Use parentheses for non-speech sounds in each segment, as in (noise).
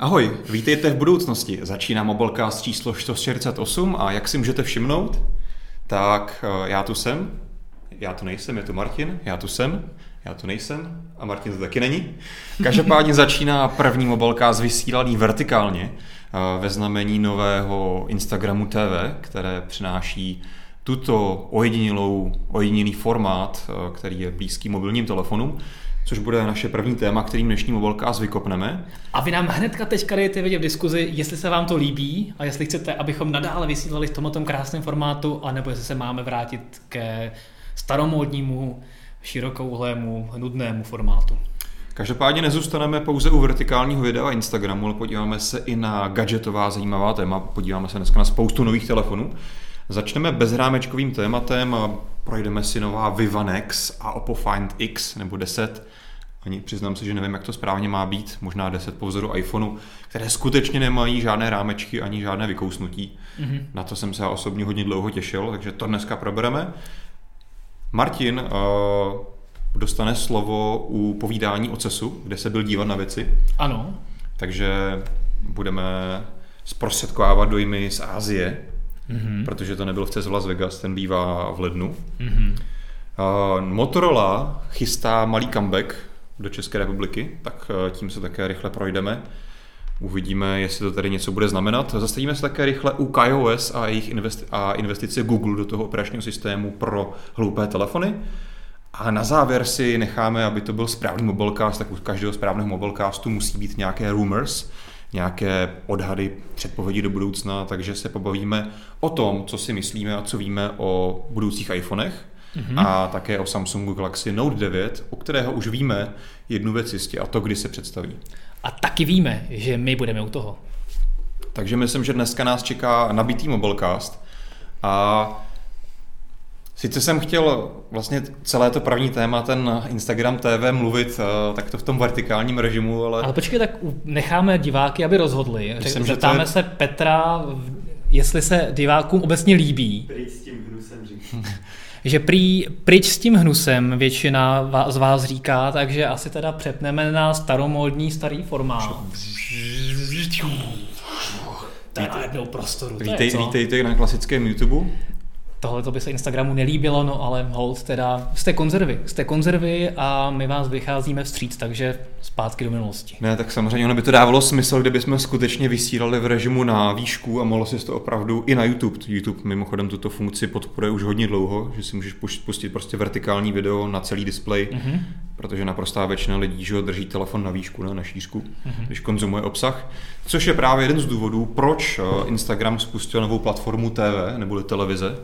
Ahoj, vítejte v budoucnosti. Začíná Mobilecast číslo 148 a jak si můžete všimnout, tak eh, já tu jsem, já tu nejsem, je tu Martin, já tu jsem, já tu nejsem. A Martin to taky není. Každopádně (laughs) začíná první Mobilecast vysílaný vertikálně eh, ve znamení nového Instagramu TV, které přináší tuto ojedinělou, ojedinělý formát, eh, který je blízký mobilním telefonům což bude naše první téma, kterým dnešní mobilcast vykopneme. A vy nám hnedka teďka dejte vědět v diskuzi, jestli se vám to líbí a jestli chcete, abychom nadále vysílali v tomto krásném formátu, anebo jestli se máme vrátit ke staromódnímu, širokouhlému, nudnému formátu. Každopádně nezůstaneme pouze u vertikálního videa a Instagramu, ale podíváme se i na gadgetová zajímavá téma. Podíváme se dneska na spoustu nových telefonů. Začneme bezrámečkovým tématem a projdeme si nová Vivanex a Oppo Find X nebo 10. Ani přiznám se, že nevím, jak to správně má být, možná 10 po vzoru iPhoneu, které skutečně nemají žádné rámečky ani žádné vykousnutí. Mm-hmm. Na to jsem se osobně hodně dlouho těšil, takže to dneska probereme. Martin uh, dostane slovo u povídání o CESu, kde se byl dívat na věci. Ano. Takže budeme zprostředkovávat dojmy z Ázie mm-hmm. protože to nebyl v CES Las Vegas, ten bývá v lednu. Mm-hmm. Uh, Motorola chystá malý comeback do České republiky, tak uh, tím se také rychle projdeme. Uvidíme, jestli to tady něco bude znamenat. Zastavíme se také rychle u KaiOS a jejich investi- a investice Google do toho operačního systému pro hloupé telefony. A na závěr si necháme, aby to byl správný mobilecast, tak u každého správného mobilecastu musí být nějaké rumors, nějaké odhady, předpovědi do budoucna, takže se pobavíme o tom, co si myslíme a co víme o budoucích iPhonech mm-hmm. a také o Samsungu Galaxy Note 9, o kterého už víme jednu věc jistě a to, kdy se představí. A taky víme, že my budeme u toho. Takže myslím, že dneska nás čeká nabitý mobilecast a Sice jsem chtěl vlastně celé to první téma, ten Instagram TV mluvit eh, tak to v tom vertikálním režimu, ale... Ale počkej, tak necháme diváky, aby rozhodli. Myslím, Zeptáme je... se Petra, jestli se divákům obecně líbí. Pryč s tím hnusem (laughs) že prý, pryč s tím hnusem většina z vás říká, takže asi teda přepneme na staromódní starý formát. Tak jednou prostoru. Vítej, vítejte na klasickém YouTube tohle to by se Instagramu nelíbilo, no ale hold teda, jste konzervy, jste konzervy a my vás vycházíme vstříc, takže zpátky do minulosti. Ne, tak samozřejmě ono by to dávalo smysl, kdyby jsme skutečně vysílali v režimu na výšku a mohlo si to opravdu i na YouTube. YouTube mimochodem tuto funkci podporuje už hodně dlouho, že si můžeš pustit prostě vertikální video na celý displej, mm-hmm. protože naprostá většina lidí že drží telefon na výšku, ne na šířku, mm-hmm. když konzumuje obsah. Což je právě jeden z důvodů, proč eh, Instagram spustil novou platformu TV, neboli televize,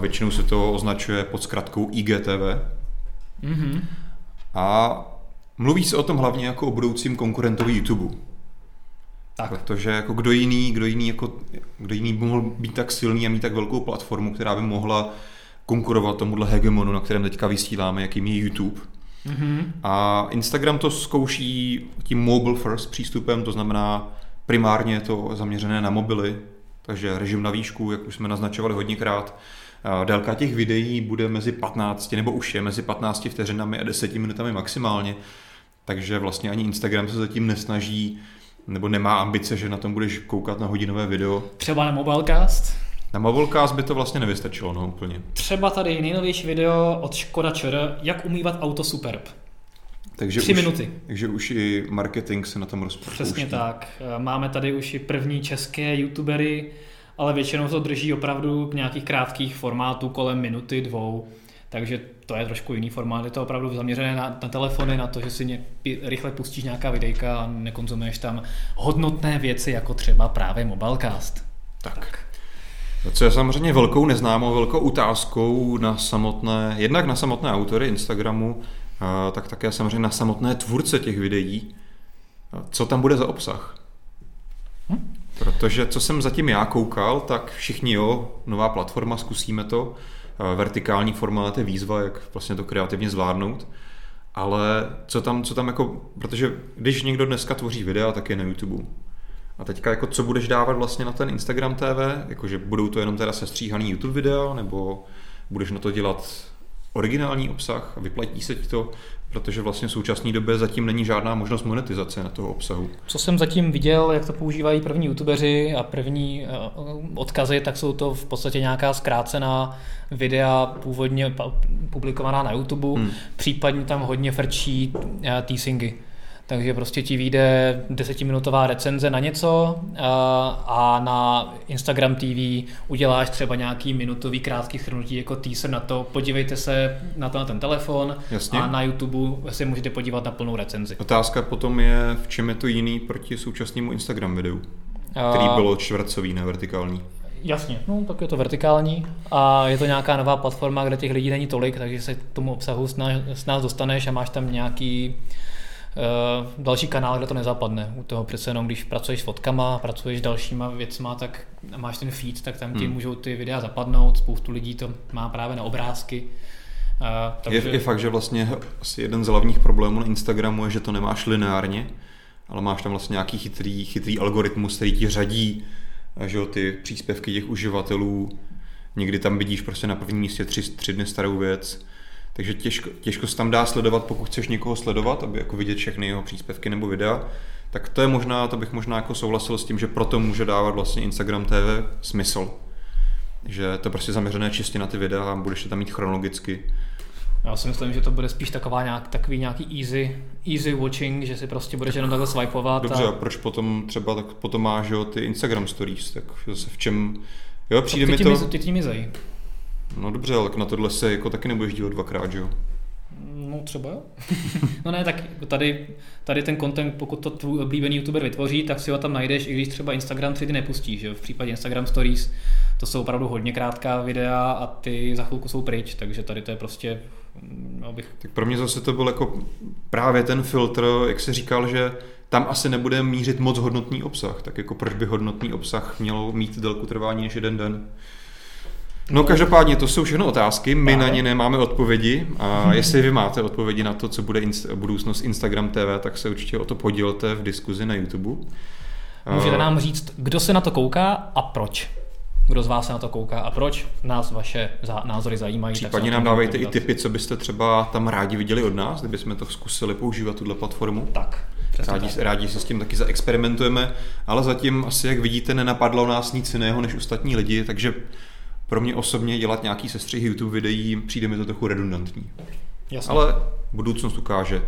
Většinou se to označuje pod zkratkou IGTV. Mm-hmm. A mluví se o tom hlavně jako o budoucím konkurentovi YouTube. Tak. Protože jako kdo jiný, kdo jiný, jako, kdo jiný by mohl být tak silný a mít tak velkou platformu, která by mohla konkurovat tomuhle hegemonu, na kterém teďka vysíláme, jakým je YouTube. Mm-hmm. A Instagram to zkouší tím mobile first přístupem, to znamená primárně je to zaměřené na mobily, takže režim na výšku, jak už jsme naznačovali hodněkrát, Délka těch videí bude mezi 15, nebo už je mezi 15 vteřinami a 10 minutami maximálně, takže vlastně ani Instagram se zatím nesnaží nebo nemá ambice, že na tom budeš koukat na hodinové video. Třeba na Mobilecast? Na Mobilecast by to vlastně nevystačilo, no úplně. Třeba tady nejnovější video od Škoda ČR, jak umývat auto Superb. Takže Tři už, minuty. Takže už i marketing se na tom rozpouští. Přesně tak. Máme tady už i první české youtubery, ale většinou to drží opravdu k nějakých krátkých formátů kolem minuty, dvou. Takže to je trošku jiný formát, je to opravdu zaměřené na, na telefony, na to, že si ně, rychle pustíš nějaká videjka a nekonzumuješ tam hodnotné věci, jako třeba právě Mobilecast. Tak. tak. Co je samozřejmě velkou neznámou, velkou otázkou na samotné, jednak na samotné autory Instagramu, tak také samozřejmě na samotné tvůrce těch videí, co tam bude za obsah. Protože co jsem zatím já koukal, tak všichni jo, nová platforma, zkusíme to. Eh, vertikální formát je výzva, jak vlastně to kreativně zvládnout. Ale co tam, co tam jako, protože když někdo dneska tvoří videa, tak je na YouTube. A teďka jako co budeš dávat vlastně na ten Instagram TV, jakože budou to jenom teda sestříhaný YouTube videa, nebo budeš na to dělat originální obsah a vyplatí se ti to, protože vlastně v současné době zatím není žádná možnost monetizace na toho obsahu. Co jsem zatím viděl, jak to používají první youtubeři a první uh, odkazy, tak jsou to v podstatě nějaká zkrácená videa původně publikovaná na YouTube, hmm. případně tam hodně frčí uh, teasingy. Takže prostě ti vyjde desetiminutová recenze na něco a na Instagram TV uděláš třeba nějaký minutový krátký shrnutí jako teaser na to, podívejte se na to na ten telefon Jasně. a na YouTube se můžete podívat na plnou recenzi. Otázka potom je, v čem je to jiný proti současnému Instagram videu, který bylo čtvrcový, ne vertikální. Jasně, no tak je to vertikální a je to nějaká nová platforma, kde těch lidí není tolik, takže se k tomu obsahu s nás, s nás dostaneš a máš tam nějaký Uh, další kanál, kde to nezapadne. U toho přece jenom, když pracuješ s fotkama, pracuješ s dalšíma věcma, tak máš ten feed, tak tam ti hmm. můžou ty videa zapadnout. Spoustu lidí to má právě na obrázky. Uh, takže... je, je fakt, že vlastně asi jeden z hlavních problémů na Instagramu je, že to nemáš lineárně, ale máš tam vlastně nějaký chytrý, chytrý algoritmus, který ti řadí eh, že jo, ty příspěvky těch uživatelů. Někdy tam vidíš prostě na prvním místě tři, tři dny starou věc, takže těžko, těžko se tam dá sledovat, pokud chceš někoho sledovat, aby jako vidět všechny jeho příspěvky nebo videa. Tak to je možná, to bych možná jako souhlasil s tím, že proto může dávat vlastně Instagram TV smysl. Že to prostě zaměřené čistě na ty videa a budeš je tam mít chronologicky. Já si myslím, že to bude spíš taková nějak, takový nějaký easy, easy watching, že si prostě budeš jenom takhle swipeovat. Dobře, a, a proč potom třeba tak potom máš jo, ty Instagram stories, tak zase v čem, jo, přijde mi to... Ty tím mizejí. No dobře, ale na tohle se jako taky nebudeš dívat dvakrát, že jo? No třeba jo. (laughs) no ne, tak tady, tady ten content, pokud to tvůj oblíbený youtuber vytvoří, tak si ho tam najdeš, i když třeba Instagram tři ty nepustíš. Že? V případě Instagram Stories to jsou opravdu hodně krátká videa a ty za chvilku jsou pryč, takže tady to je prostě no, bych... Tak pro mě zase to byl jako právě ten filtr, jak se říkal, že tam asi nebude mířit moc hodnotný obsah, tak jako proč by hodnotný obsah měl mít délku trvání než jeden den? No každopádně to jsou všechno otázky, my na ně nemáme odpovědi a jestli vy máte odpovědi na to, co bude inst- budoucnost Instagram TV, tak se určitě o to podílte v diskuzi na YouTube. Můžete nám říct, kdo se na to kouká a proč? Kdo z vás se na to kouká a proč? Nás vaše názory zajímají. Případně nám dávejte i tipy, co byste třeba tam rádi viděli od nás, kdybychom to zkusili používat, tuhle platformu. Tak. Rádi, tak. rádi se s tím taky zaexperimentujeme, ale zatím asi, jak vidíte, nenapadlo nás nic jiného než ostatní lidi, takže pro mě osobně dělat nějaký sestřih YouTube videí přijde mi to trochu redundantní. Jasně. Ale budoucnost ukáže.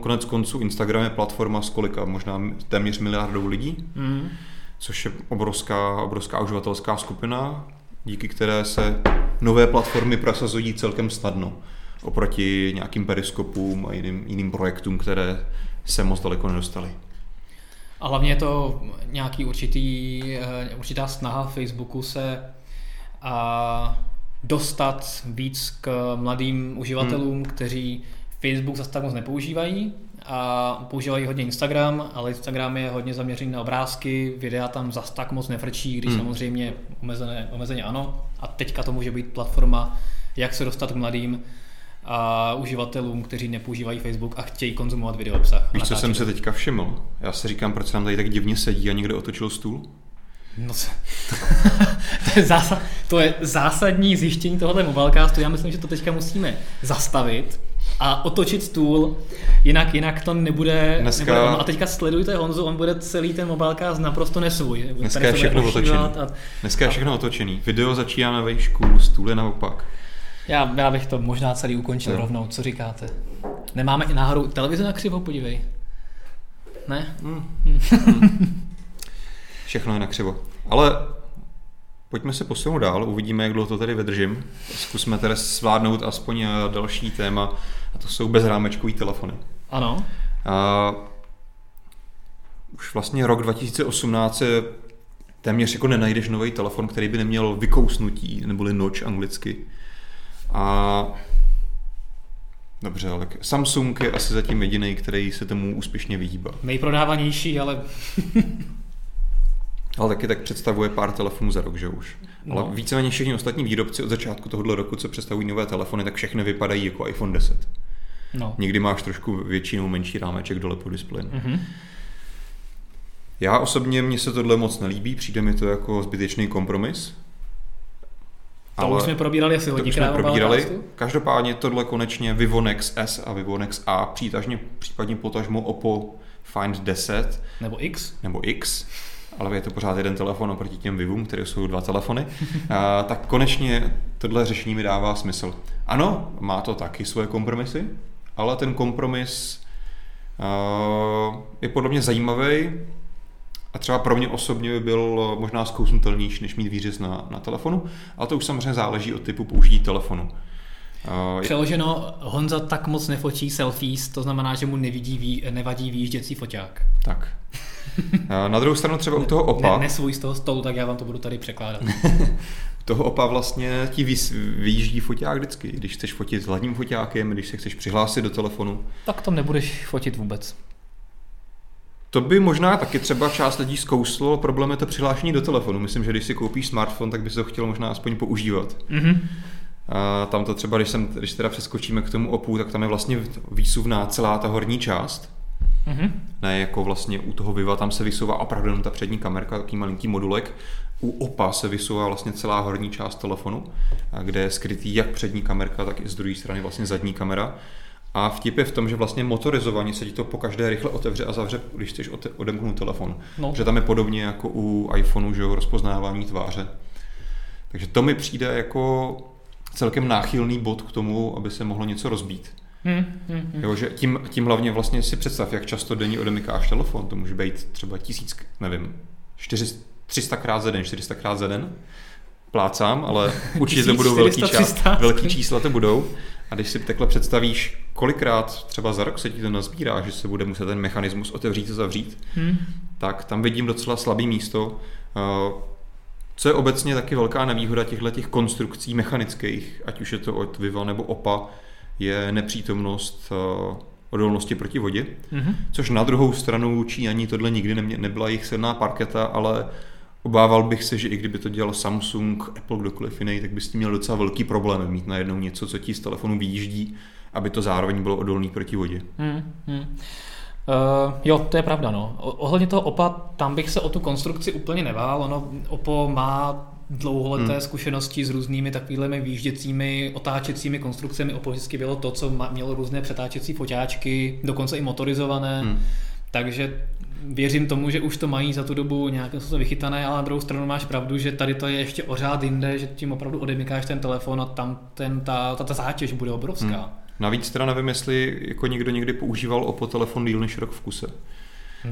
Konec konců Instagram je platforma s kolika, možná téměř miliardou lidí, mm. což je obrovská, obrovská uživatelská skupina, díky které se nové platformy prosazují celkem snadno oproti nějakým periskopům a jiným, jiným projektům, které se moc daleko nedostaly. A hlavně je to nějaký určitý, eh, určitá snaha Facebooku se a dostat víc k mladým uživatelům, hmm. kteří Facebook zase tak moc nepoužívají a používají hodně Instagram, ale Instagram je hodně zaměřený na obrázky, videa tam zase tak moc nefrčí, když hmm. samozřejmě omezené, omezeně ano. A teďka to může být platforma, jak se dostat k mladým a uživatelům, kteří nepoužívají Facebook a chtějí konzumovat video obsah. Víš, co jsem se teďka všiml? Já se říkám, proč se nám tady tak divně sedí a někde otočil stůl? No, (laughs) to, je zásad, to je zásadní zjištění tohoto mobilecastu. Já myslím, že to teďka musíme zastavit a otočit stůl, jinak, jinak to nebude, dneska, nebude. A teďka sledujte Honzu, on bude celý ten mobilecast naprosto nesvůj. Dneska je všechno otočený. A, dneska je všechno otočený. Video začíná na vejšku, stůl je naopak. Já, já bych to možná celý ukončil no. rovnou, co říkáte? Nemáme i náhodou televizi na křivo, podívej. Ne? Mm. Mm. (laughs) všechno je na křivo. Ale pojďme se posunout dál, uvidíme, jak dlouho to tady vydržím. Zkusme tedy zvládnout aspoň eh, další téma, a to jsou bezrámečkový telefony. Ano. A už vlastně rok 2018 je téměř jako nenajdeš nový telefon, který by neměl vykousnutí, neboli noč anglicky. A Dobře, ale Samsung je asi zatím jediný, který se tomu úspěšně vyhýbá. Nejprodávanější, ale (laughs) ale taky tak představuje pár telefonů za rok, že už. No. Ale víceméně všichni ostatní výrobci od začátku tohoto roku, co představují nové telefony, tak všechny vypadají jako iPhone 10. No. Někdy máš trošku větší nebo menší rámeček dole pod displejem. Mm-hmm. Já osobně, mně se tohle moc nelíbí, přijde mi to jako zbytečný kompromis. To už jsme probírali asi hodněkrát jsme probírali. Balcastu. Každopádně tohle konečně Vivo Nex S a Vivo Nex A, přítažně, případně potažmo Oppo Find 10 Nebo X. nebo X, ale je to pořád jeden telefon oproti těm Vivům, které jsou dva telefony, (laughs) a, tak konečně tohle řešení mi dává smysl. Ano, má to taky svoje kompromisy, ale ten kompromis uh, je podle mě zajímavý a třeba pro mě osobně by byl možná zkousnutelnější, než mít výřez na, na telefonu, ale to už samozřejmě záleží od typu použití telefonu. Uh, Přeloženo, Honza tak moc nefotí selfies, to znamená, že mu nevidí, nevadí výjížděcí foťák. tak. (laughs) Uh, na druhou stranu třeba u toho opa... Ne, nesvůj z toho stolu, tak já vám to budu tady překládat. (laughs) toho opa vlastně ti vyjíždí foťák vždycky. Když chceš fotit s hladním foťákem, když se chceš přihlásit do telefonu. tak to nebudeš fotit vůbec. To by možná taky třeba část lidí zkouslo, problém je to přihlášení do telefonu. Myslím, že když si koupíš smartphone, tak bys to chtěl možná aspoň používat. Mhm. A tam to třeba, když, jsem, když teda přeskočíme k tomu opu, tak tam je vlastně výsuvná celá ta horní část. Mhm. Ne jako vlastně u toho Viva, tam se vysouvá opravdu jenom ta přední kamerka, taký malinký modulek. U OPA se vysouvá vlastně celá horní část telefonu, kde je skrytý jak přední kamerka, tak i z druhé strany vlastně zadní kamera. A vtip je v tom, že vlastně motorizovaně se ti to po každé rychle otevře a zavře, když chceš odemknout telefon. No. Že tam je podobně jako u iPhoneu, že jo, rozpoznávání tváře. Takže to mi přijde jako celkem náchylný bod k tomu, aby se mohlo něco rozbít. Mhm. Mhm. Jo, že tím, tím hlavně vlastně si představ, jak často denně odemykáš telefon. To může být třeba tisíc, nevím, 400, 300 krát za den, 400 krát za den. Plácám, ale (laughs) určitě to budou velký, 1400, čas, 300. velký čísla to budou. A když si takhle představíš, kolikrát třeba za rok se ti to nazbírá, že se bude muset ten mechanismus otevřít a zavřít, Mhm. tak tam vidím docela slabý místo. Eh, Co je obecně taky velká nevýhoda těchto těch konstrukcí mechanických, ať už je to od Viva nebo OPA, je nepřítomnost eh, odolnosti proti vodě. Mhm. Což na druhou stranu Číňani tohle nikdy nemě, nebyla jejich silná parketa, ale obával bych se, že i kdyby to dělal Samsung, Apple, kdokoliv jiný, tak by s tím měl docela velký problém mít najednou něco, co ti z telefonu vyjíždí, aby to zároveň bylo odolný proti vodě. Hmm, hmm. Uh, jo, to je pravda. No. O- Ohledně toho OPA, tam bych se o tu konstrukci úplně nebál. Ono, OPO má dlouholeté hmm. zkušenosti s různými takovými výjížděcími, otáčecími konstrukcemi. OPO vždycky bylo to, co mělo různé přetáčecí foťáčky, dokonce i motorizované. Hmm. Takže věřím tomu, že už to mají za tu dobu nějakým způsobem vychytané, ale na druhou stranu máš pravdu, že tady to je ještě o řád jinde, že tím opravdu odemykáš ten telefon a tam ten, ta, ta, ta zátěž bude obrovská. Hmm. Navíc teda nevím, jestli jako někdo někdy používal Oppo telefon díl než rok v kuse.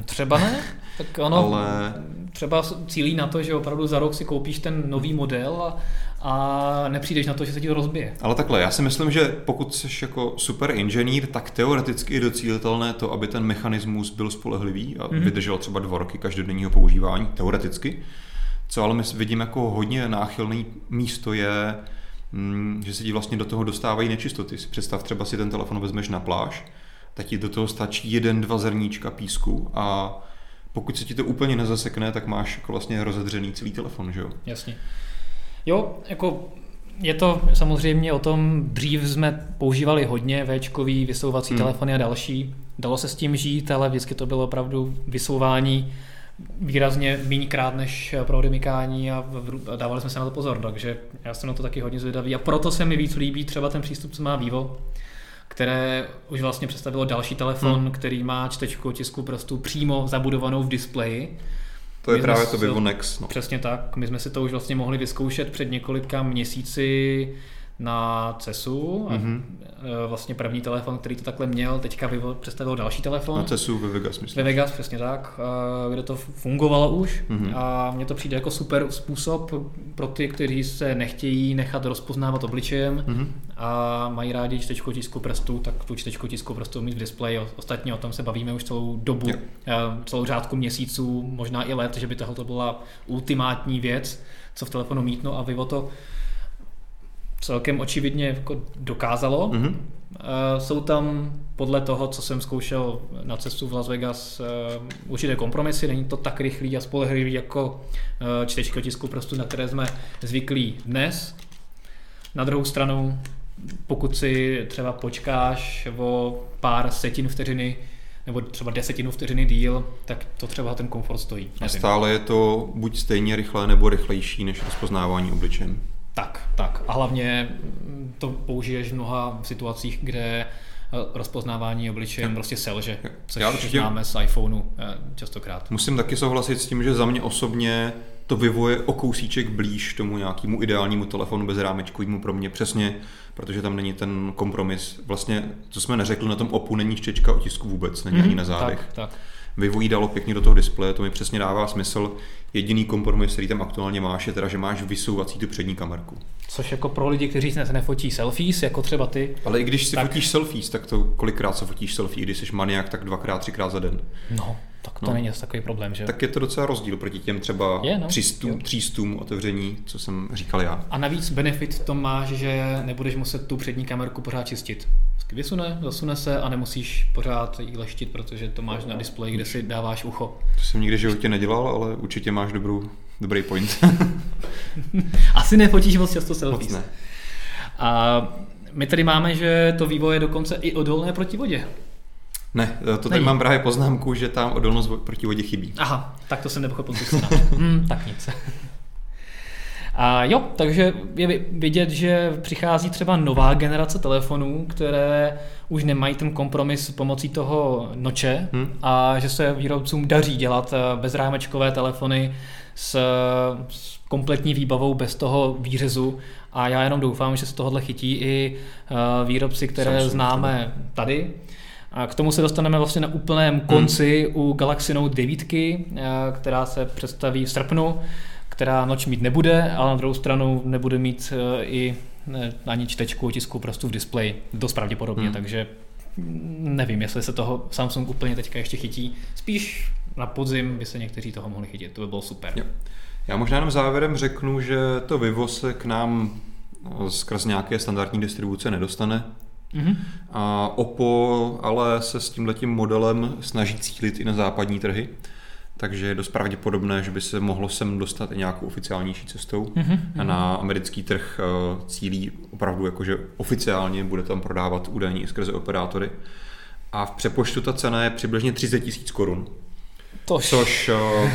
Třeba ne, tak ono Ale- třeba cílí na to, že opravdu za rok si koupíš ten nový model a, a nepřijdeš na to, že se ti to rozbije. Ale takhle, já si myslím, že pokud jsi jako super inženýr, tak teoreticky je docílitelné to, aby ten mechanismus byl spolehlivý a Mhm. vydržel třeba dva roky každodenního používání, teoreticky. Co ale my vidím jako hodně náchylný místo je, mm, že se ti vlastně do toho dostávají nečistoty. Představ, třeba si ten telefon vezmeš na pláž, tak ti do toho stačí jeden, dva zrníčka písku a pokud se ti to úplně nezasekne, tak máš jako vlastně rozedřený celý telefon, že jo? Jasně. Jo, jako je to samozřejmě o tom, dřív jsme používali hodně Včkový, vysouvací Hmm. telefony a další. Dalo se s tím žít, ale vždycky to bylo opravdu vysouvání výrazně méněkrát než pro odemykání a dávali jsme se na to pozor, takže já jsem na to taky hodně zvědavý a proto se mi víc líbí třeba ten přístup, co má Vivo, které už vlastně představilo další telefon, hmm. který má čtečku otisku prstů přímo zabudovanou v displeji. To je My právě to se- Vivo Nex. No. Přesně tak. My jsme si to už vlastně mohli vyzkoušet před několika měsíci na CESu. A Mhm. e, vlastně první telefon, který to takhle měl, teďka představil další telefon. Na CESu ve Vegas, Ve myslím. Vegas, přesně tak, e, kde to fungovalo už Mhm. a mně to přijde jako super způsob pro ty, kteří se nechtějí nechat rozpoznávat obličejem Mhm. a mají rádi čtečku tisku prstů, tak tu čtečku tisku prstů mít v displeji. Ostatně o tom se bavíme už celou dobu, Jo. eh, celou řádku měsíců, možná i let, že by tohle byla ultimátní věc, co v telefonu mít. No a Vivo to celkem očividně jako dokázalo. Mhm. Eh, Jsou tam podle toho, co jsem zkoušel na cestu v Las Vegas, eh, určité kompromisy. Není to tak rychlý a spolehlivý jako eh, čtečky otisku prstů, na které jsme zvyklí dnes. Na druhou stranu, pokud si třeba počkáš o pár setin vteřiny nebo třeba desetinu vteřiny díl, tak to třeba ten komfort stojí. A Nevím. stále je to buď stejně rychlé nebo rychlejší než rozpoznávání obličejem. Tak, tak. A hlavně to použiješ v mnoha situacích, kde rozpoznávání obličejem prostě selže, což Já určitě... známe z iPhoneu eh, častokrát. Musím taky souhlasit s tím, že za mě osobně to vyvoje o kousíček blíž tomu nějakému ideálnímu telefonu bez rámečkovému pro mě přesně, protože tam není ten kompromis. Vlastně, co jsme neřekli, na tom opu není štěčka otisku vůbec, není mm, ani na zádech. Tak, tak. Vyvojí dalo pěkně do toho displeje, to mi přesně dává smysl. Jediný kompromis, který tam aktuálně máš, je teda, že máš vysouvací tu přední kamerku. Což jako pro lidi, kteří se nefotí selfies, jako třeba ty. Ale i když si tak... fotíš selfies, tak to kolikrát se fotíš selfie, když jsi maniak, tak dvakrát, třikrát za den. No, tak to no. není takový problém, že? Tak je to docela rozdíl proti těm třeba je, no. třístům, třístům otevření, co jsem říkal já. A navíc benefit to máš, že nebudeš muset tu přední kamerku pořád čistit. Vysune, zasune se a nemusíš pořád jí leštit, protože to máš na displeji, kde si dáváš ucho. To jsem nikdy životě nedělal, ale určitě máš dobrou, dobrý point. (laughs) Asi nefotíš moc často selfies. Moc ne. A my tady máme, že to vývoj je dokonce i odolné proti vodě. Ne, to tady mám právě poznámku, že tam odolnost proti vodě chybí. Aha, tak to jsem nepochopil. (laughs) hmm, tak nic. A jo, takže je vidět, že přichází třeba nová generace telefonů, které už nemají ten kompromis pomocí toho noče hmm. a že se výrobcům daří dělat eh, bezrámečkové telefony s, s kompletní výbavou bez toho výřezu a já jenom doufám, že se tohle chytí i eh, výrobci, které Samsung, známe tady. A k tomu se dostaneme vlastně na úplném konci hmm. u Galaxy Note 9, eh, která se představí v srpnu, která noč mít nebude, ale na druhou stranu nebude mít eh, i ne, ani čtečku otisku prostě v displeji, dost pravděpodobně, hmm. takže nevím, jestli se toho Samsung úplně teďka ještě chytí. Spíš na podzim by se někteří toho mohli chytit, to by bylo super. Jo. Já možná jenom závěrem řeknu, že to Vivo se k nám eh, skrz nějaké standardní distribuce nedostane. Mm-hmm. A Oppo ale se s tímhletím modelem snaží cílit i na západní trhy, takže je dost pravděpodobné, že by se mohlo sem dostat i nějakou oficiálnější cestou. Mm-hmm. A na americký trh eh, cílí opravdu jakože oficiálně bude tam prodávat údajně i skrze operátory. A v přepočtu ta cena je přibližně 30 tisíc korun. Tož. Což eh,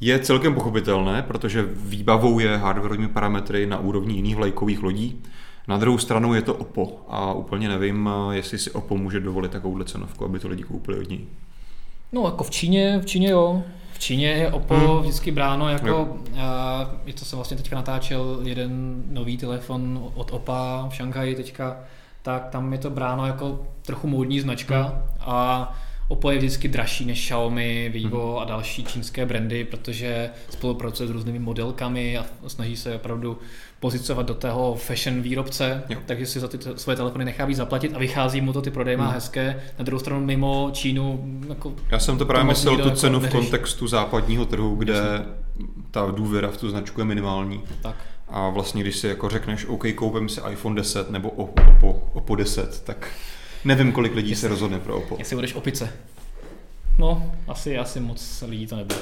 je celkem pochopitelné, protože výbavou je hardwareovými parametry na úrovni jiných vlajkových lodí. Na druhou stranu je to Oppo a úplně nevím, jestli si Oppo může dovolit takovouhle cenovku, aby to lidi koupili od ní. No jako v Číně, v Číně jo. V Číně je Oppo hmm. vždycky bráno jako, je to jsem vlastně teďka natáčel jeden nový telefon od Oppa v Šanghaji teďka, tak tam je to bráno jako trochu módní značka hmm. a Oppo je vždycky dražší než Xiaomi, Vivo hmm. a další čínské brandy, protože spolupracuje s různými modelkami a snaží se opravdu pozicovat do tého fashion výrobce, jo. takže si za ty svoje telefony nechá víc zaplatit a vychází mu to, ty prodeje má hmm. hezké. Na druhou stranu mimo Čínu... Jako Já jsem to právě myslel tu jako cenu jako v kontextu západního trhu, kde Jasně. ta důvěra v tu značku je minimální. Tak. A vlastně, když si jako řekneš, OK, koupím si iPhone 10 nebo Oppo, Oppo 10, tak nevím, kolik lidí jestli, se rozhodne pro Oppo. Jestli budeš opice. No, asi, asi moc lidí to nebude.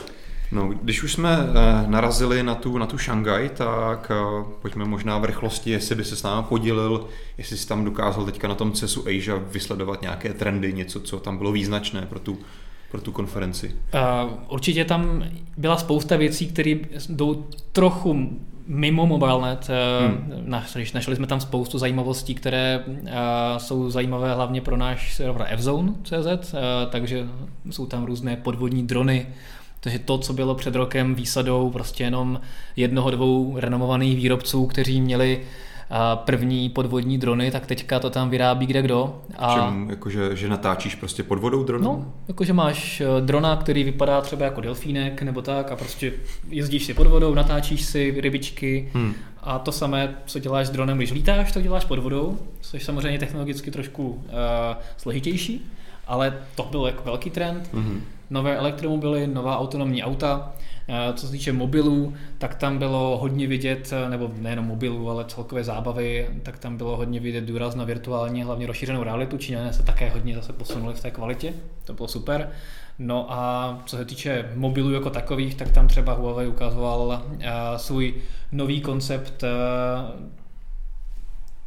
No, když už jsme eh, narazili na tu, na tu Šangaj, tak eh, pojďme možná v rychlosti, jestli by se s námi podělil, jestli jsi tam dokázal teďka na tom CESu Asia vysledovat nějaké trendy, něco, co tam bylo význačné pro tu, pro tu konferenci. Uh, určitě tam byla spousta věcí, které jdou trochu mimo MobileNet. Hmm. Našli, našli jsme tam spoustu zajímavostí, které uh, jsou zajímavé hlavně pro náš server fzone.cz, uh, takže jsou tam různé podvodní drony, takže to, co bylo před rokem výsadou prostě jenom jednoho, dvou renomovaných výrobců, kteří měli první podvodní drony, tak teďka to tam vyrábí kde kdo. A... Čem, jakože, že natáčíš prostě pod vodou dronem? No, jakože máš eh, drona, který vypadá třeba jako delfínek nebo tak a prostě jezdíš si pod vodou, natáčíš si rybičky hmm. a to samé, co děláš s dronem, když lítáš, to děláš pod vodou, což samozřejmě technologicky trošku uh, složitější, ale to byl jako velký trend. Hmm nové elektromobily, nová autonomní auta. Eh, co se týče mobilů, tak tam bylo hodně vidět, eh, nebo nejenom mobilů, ale celkové zábavy, tak tam bylo hodně vidět důraz na virtuální, hlavně rozšířenou realitu. Číňané se také hodně zase posunuli v té kvalitě, to bylo super. No a co se týče mobilů jako takových, tak tam třeba Huawei ukazoval eh, svůj nový koncept,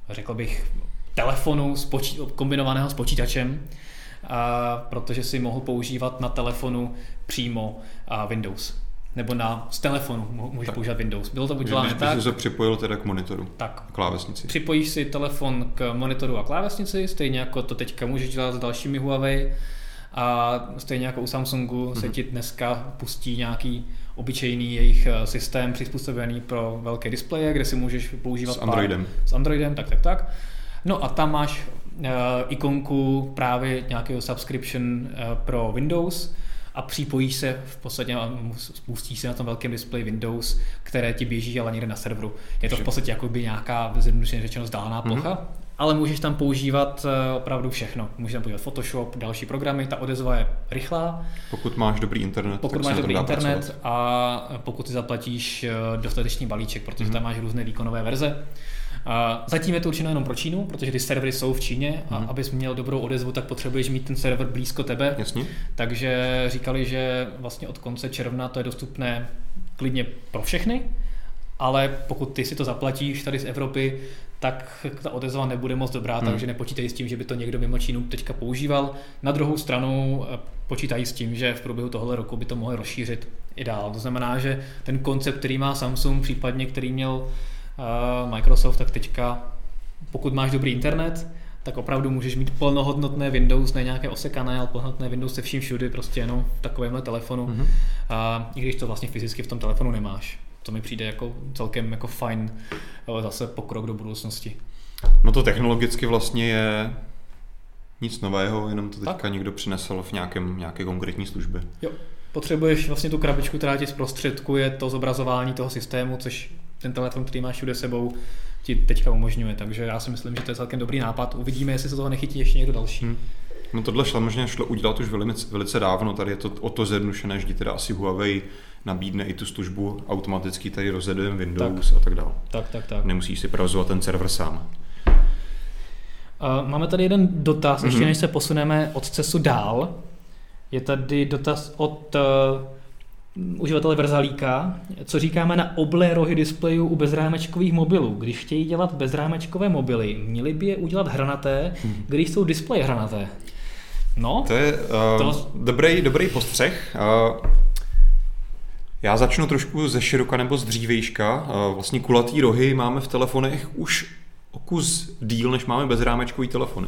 řekl bych, telefonu kombinovaného s počítačem, a protože si mohl používat na telefonu přímo Windows. Nebo na, z telefonu můžeš tak. používat Windows. Bylo to udělané tak. Když se připojil teda k monitoru. Tak. Klávesnici. Připojíš si telefon k monitoru a klávesnici, stejně jako to teďka můžeš dělat s dalšími Huawei. A stejně jako u Samsungu mm-hmm. se mhm. ti dneska pustí nějaký obyčejný jejich eh, systém přizpůsobený pro velké displeje, kde si můžeš používat s Androidem. Pár, s Androidem, tak, tak, tak. No a tam máš uh, ikonku právě nějakého subscription uh, pro Windows, a připojíš se v podstatě a spustíš se na tom velkém displeji Windows, které ti běží ale někde na serveru. Je to v podstatě jako by nějaká zjednodušeně řečeno vzdálená mhm. plocha, mm-hmm. ale můžeš tam používat eh, opravdu všechno. Můžeš tam používat Photoshop, další programy, ta odezva je rychlá. Pokud máš dobrý internet. Pokud máš dobrý internet pracovat. a pokud si zaplatíš eh, dostatečný balíček, protože mm-hmm. tam máš různé výkonové verze. A zatím je to určeno jenom pro Čínu, protože ty servery jsou v Číně a hmm. abys měl dobrou odezvu, tak potřebuješ mít ten server blízko tebe. Jasně. Takže říkali, že vlastně od konce června to je dostupné klidně pro všechny, ale pokud ty si to zaplatíš tady z Evropy, tak ta odezva nebude moc dobrá, hmm. takže nepočítají s tím, že by to někdo mimo Čínu teďka používal. Na druhou stranu eh, počítají s tím, že v průběhu tohle roku by to mohli rozšířit i dál. To znamená, že ten koncept, který má Samsung, případně který měl Microsoft, tak teďka, pokud máš dobrý internet, tak opravdu můžeš mít plnohodnotné Windows, ne nějaké osekané, ale plnohodnotné Windows se vším všudy, prostě jenom v takovémhle telefonu. Mm-hmm. A i když to vlastně fyzicky v tom telefonu nemáš. To mi přijde jako celkem jako fajn zase pokrok do budoucnosti. No to technologicky vlastně je nic nového, jenom to teďka tak. někdo přinesl v nějakém, nějaké konkrétní službě. Jo, potřebuješ vlastně tu krabičku, která ti zprostředkuje to zobrazování toho systému, což ten telefon, který máš všude sebou, ti teďka umožňuje. Takže já si myslím, že to je celkem dobrý nápad. Uvidíme, jestli se toho nechytí ještě někdo další. Hmm. No tohle šlo možná šlo udělat už velice, velice dávno, tady je to o to zjednodušené, že teda asi Huawei nabídne i tu službu automaticky tady rozjedujeme Windows tak. a tak dále. Tak, tak, tak. Nemusíš si provozovat ten server sám. Uh, máme tady jeden dotaz, mm-hmm. ještě než se posuneme od CESu dál. Je tady dotaz od uh, uživatele Verzalíka, co říkáme na oblé rohy displejů u bezrámečkových mobilů. Když chtějí dělat bezrámečkové mobily, měli by je udělat hranaté, hmm. když jsou displeje hranaté. No, to je uh, to... Dobrý, dobrý postřeh. Uh, já začnu trošku ze široka nebo z dřívejška. Uh, vlastně kulatý rohy máme v telefonech už o kus díl, než máme bezrámečkový telefony.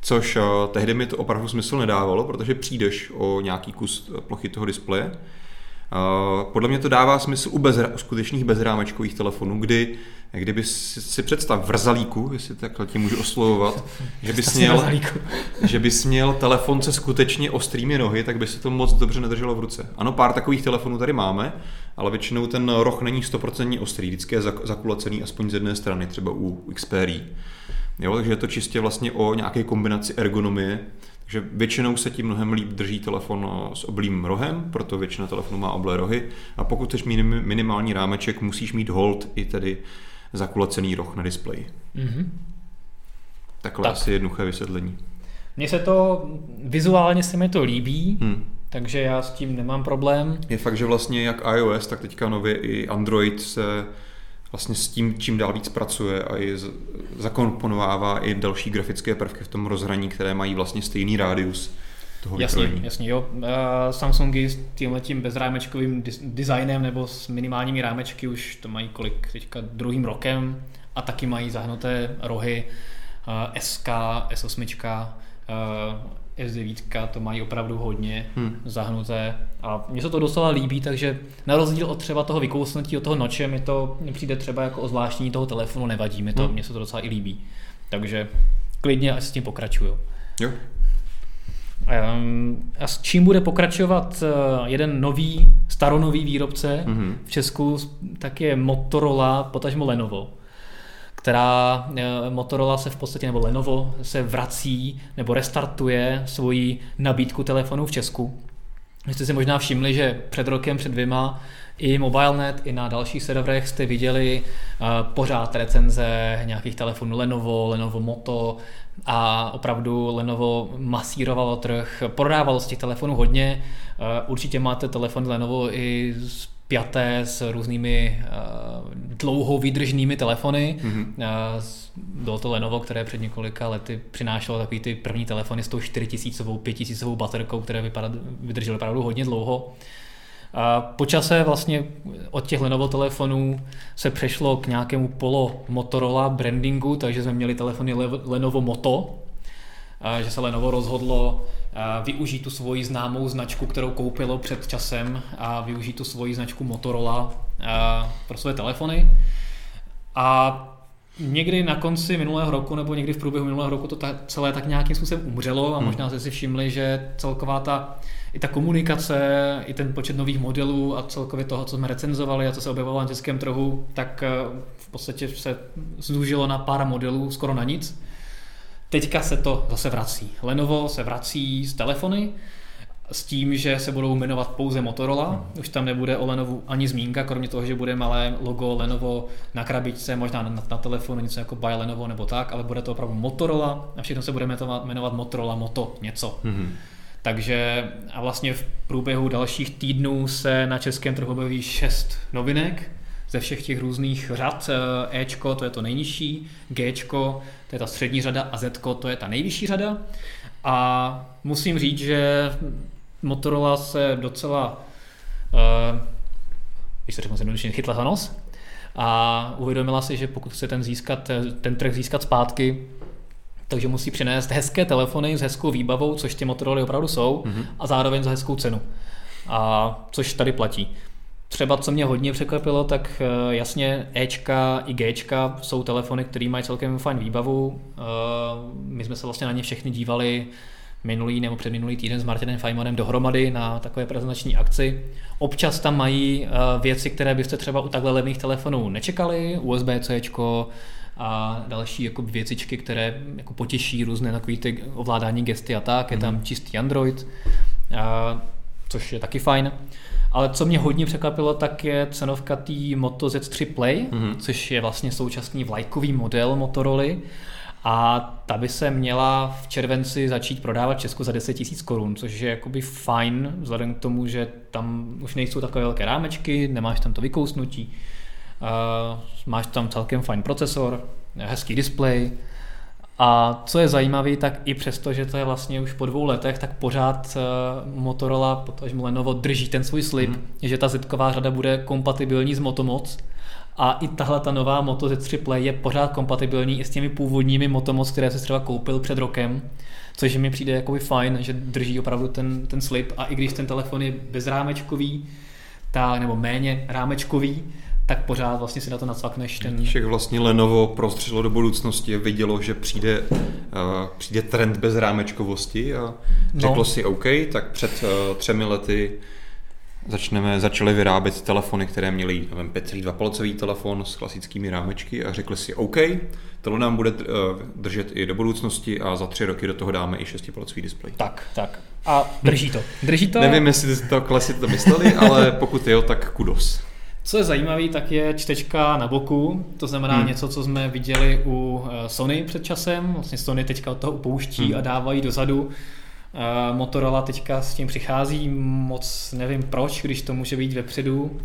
Což uh, tehdy mi to opravdu smysl nedávalo, protože přijdeš o nějaký kus plochy toho displeje Eh, podle mě to dává smysl u, bezra, u skutečných bezrámečkových telefonů, kdy kdyby si, si představ vrzalíku, jestli takhle tě můžu oslovovat, že bys, měl, (laughs) že bys měl telefon se skutečně ostrými nohy, tak by se to moc dobře nedrželo v ruce. Ano, pár takových telefonů tady máme, ale většinou ten roh není 100% ostrý, vždycky je zakulacený aspoň z jedné strany, třeba u Xperia. Jo, takže je to čistě vlastně o nějaké kombinaci ergonomie, takže většinou se tím mnohem líp drží telefon eh, s oblým rohem, proto většina telefonů má oblé rohy. A pokud chceš minimální rámeček, musíš mít hold i tedy zakulacený roh na displeji. Mm-hmm. Takhle tak. asi jednoduché vysvětlení. Mně se to, vizuálně se mi to líbí, hmm. takže já s tím nemám problém. Je fakt, že vlastně jak iOS, tak teďka nově i Android se vlastně s tím čím dál víc pracuje a i zakomponovává i další grafické prvky v tom rozhraní, které mají vlastně stejný rádius toho jasně, vykrojení. Jasně, jo. Uh, Samsungy s tímhletím bezrámečkovým designem nebo s minimálními rámečky už to mají kolik teďka druhým rokem a taky mají zahnuté rohy uh, SK, S8, uh, S9 to mají opravdu hodně hmm. zahnuté a mně se to docela líbí, takže na rozdíl od třeba toho vykousnutí, od toho noče, mi to přijde třeba jako ozvláštní toho telefonu, nevadí mi to, hmm. mně se to docela i líbí. Takže klidně až s tím pokračuju. Jo. Ehm, a s čím bude pokračovat eh, jeden nový, staronový výrobce mm-hmm. v Česku, tak je Motorola, potažmo Lenovo která eh, Motorola se v podstatě, nebo Lenovo se vrací nebo restartuje svoji nabídku telefonů v Česku. Vy jste si možná všimli, že před rokem, před dvěma i MobileNet, i na dalších serverech jste viděli uh, pořád recenze nějakých telefonů Lenovo, Lenovo Moto a opravdu Lenovo masírovalo trh, prodávalo z těch telefonů hodně. Uh, určitě máte telefon Lenovo i s pjaté s různými uh, dlouho vydržnými telefony. Mm-hmm. Uh, bylo to Lenovo, které před několika lety přinášelo takový ty první telefony s tou 4000, 5000 baterkou, které vypadá, vydržely opravdu hodně dlouho. A po čase vlastně od těch Lenovo telefonů se přešlo k nějakému polo Motorola brandingu, takže jsme měli telefony Lenovo Moto, že se Lenovo rozhodlo využít tu svoji známou značku, kterou koupilo před časem a využít tu svoji značku Motorola pro své telefony. A někdy na konci minulého roku nebo někdy v průběhu minulého roku to ta, celé tak nějakým způsobem umřelo a hmm. možná jste si všimli, že celková ta i ta komunikace, i ten počet nových modelů a celkově toho, co jsme recenzovali a co se objevovalo na českém trhu, tak eh, v podstatě se zúžilo na pár modelů, skoro na nic. Teďka se to zase vrací. Lenovo se vrací z telefony, s tím, že se budou jmenovat pouze Motorola. Hmm. Už tam nebude o Lenovu ani zmínka, kromě toho, že bude malé logo Lenovo na krabičce, možná na, na telefonu, něco jako Buy Lenovo nebo tak, ale bude to opravdu Motorola a všechno se bude jmenovat, jmenovat Motorola Moto něco. Hmm. Takže a vlastně v průběhu dalších týdnů se na českém trhu objeví šest novinek ze všech těch různých řad. Ečko, to je to nejnižší, Gčko, to je ta střední řada a Zko, to je ta nejvyšší řada. A musím říct, že Motorola se docela, uh, když se řeknu zjednodušeně, chytla za nos a uvědomila si, že pokud chce ten, získat, ten trh získat zpátky, takže musí přinést hezké telefony s hezkou výbavou, což ty Motorola opravdu jsou, mm-hmm. a zároveň za hezkou cenu. A což tady platí. Třeba co mě hodně překvapilo, tak eh, jasně Ečka i Gčka jsou telefony, které mají celkem fajn výbavu. Eh, my jsme se vlastně na ně všechny dívali minulý nebo předminulý týden s Martinem Fajmanem dohromady na takové prezentační akci. Občas tam mají eh, věci, které byste třeba u takhle levných telefonů nečekali, USB-C, a další jako věcičky, které jako potěší různé takové ty ovládání gesty a tak. Je tam mhm. čistý Android, což je taky fajn. Ale co mě hodně překvapilo, tak je cenovka té Moto Z3 Play, mm-hmm. což je vlastně současný vlajkový model Motorola. A ta by se měla v červenci začít prodávat v Česku za 10 000 korun, což je jakoby fajn, vzhledem k tomu, že tam už nejsou takové velké rámečky, nemáš tam to vykousnutí, uh, máš tam celkem fajn procesor, hezký displej, a co je zajímavé, tak i přesto, že to je vlastně už po dvou letech, tak pořád uh, Motorola, protože Lenovo drží ten svůj slib, mm. že ta zetková řada bude kompatibilní s Motomoc. A i tahle ta nová Moto Z3 Play je pořád kompatibilní i s těmi původními Motomoc, které se třeba koupil před rokem. Což mi přijde jakoby fajn, že drží opravdu ten, ten slib. A i když ten telefon je bezrámečkový, ta, nebo méně rámečkový, tak pořád vlastně si na to nacvakneš ten... Však vlastně Lenovo prostřelo do budoucnosti a vidělo, že přijde, uh, přijde trend bez rámečkovosti a řeklo no. si OK, tak před uh, třemi lety začneme, začali vyrábět telefony, které měly nevím, 5,2 palcový telefon s klasickými rámečky a řekli si OK, tohle nám bude uh, držet i do budoucnosti a za tři roky do toho dáme i 6-palcový displej. Tak, tak. A drží to. Drží to. Nevím, jestli to klasi to mysleli, ale pokud jo, tak kudos. Co je zajímavé, tak je čtečka na boku, to znamená hmm. něco, co jsme viděli u eh, Sony před časem. Vlastně Sony teďka od toho upouští hmm. a dávají dozadu. Eh, Motorola teďka s tím přichází, moc nevím proč, když to může být vepředu.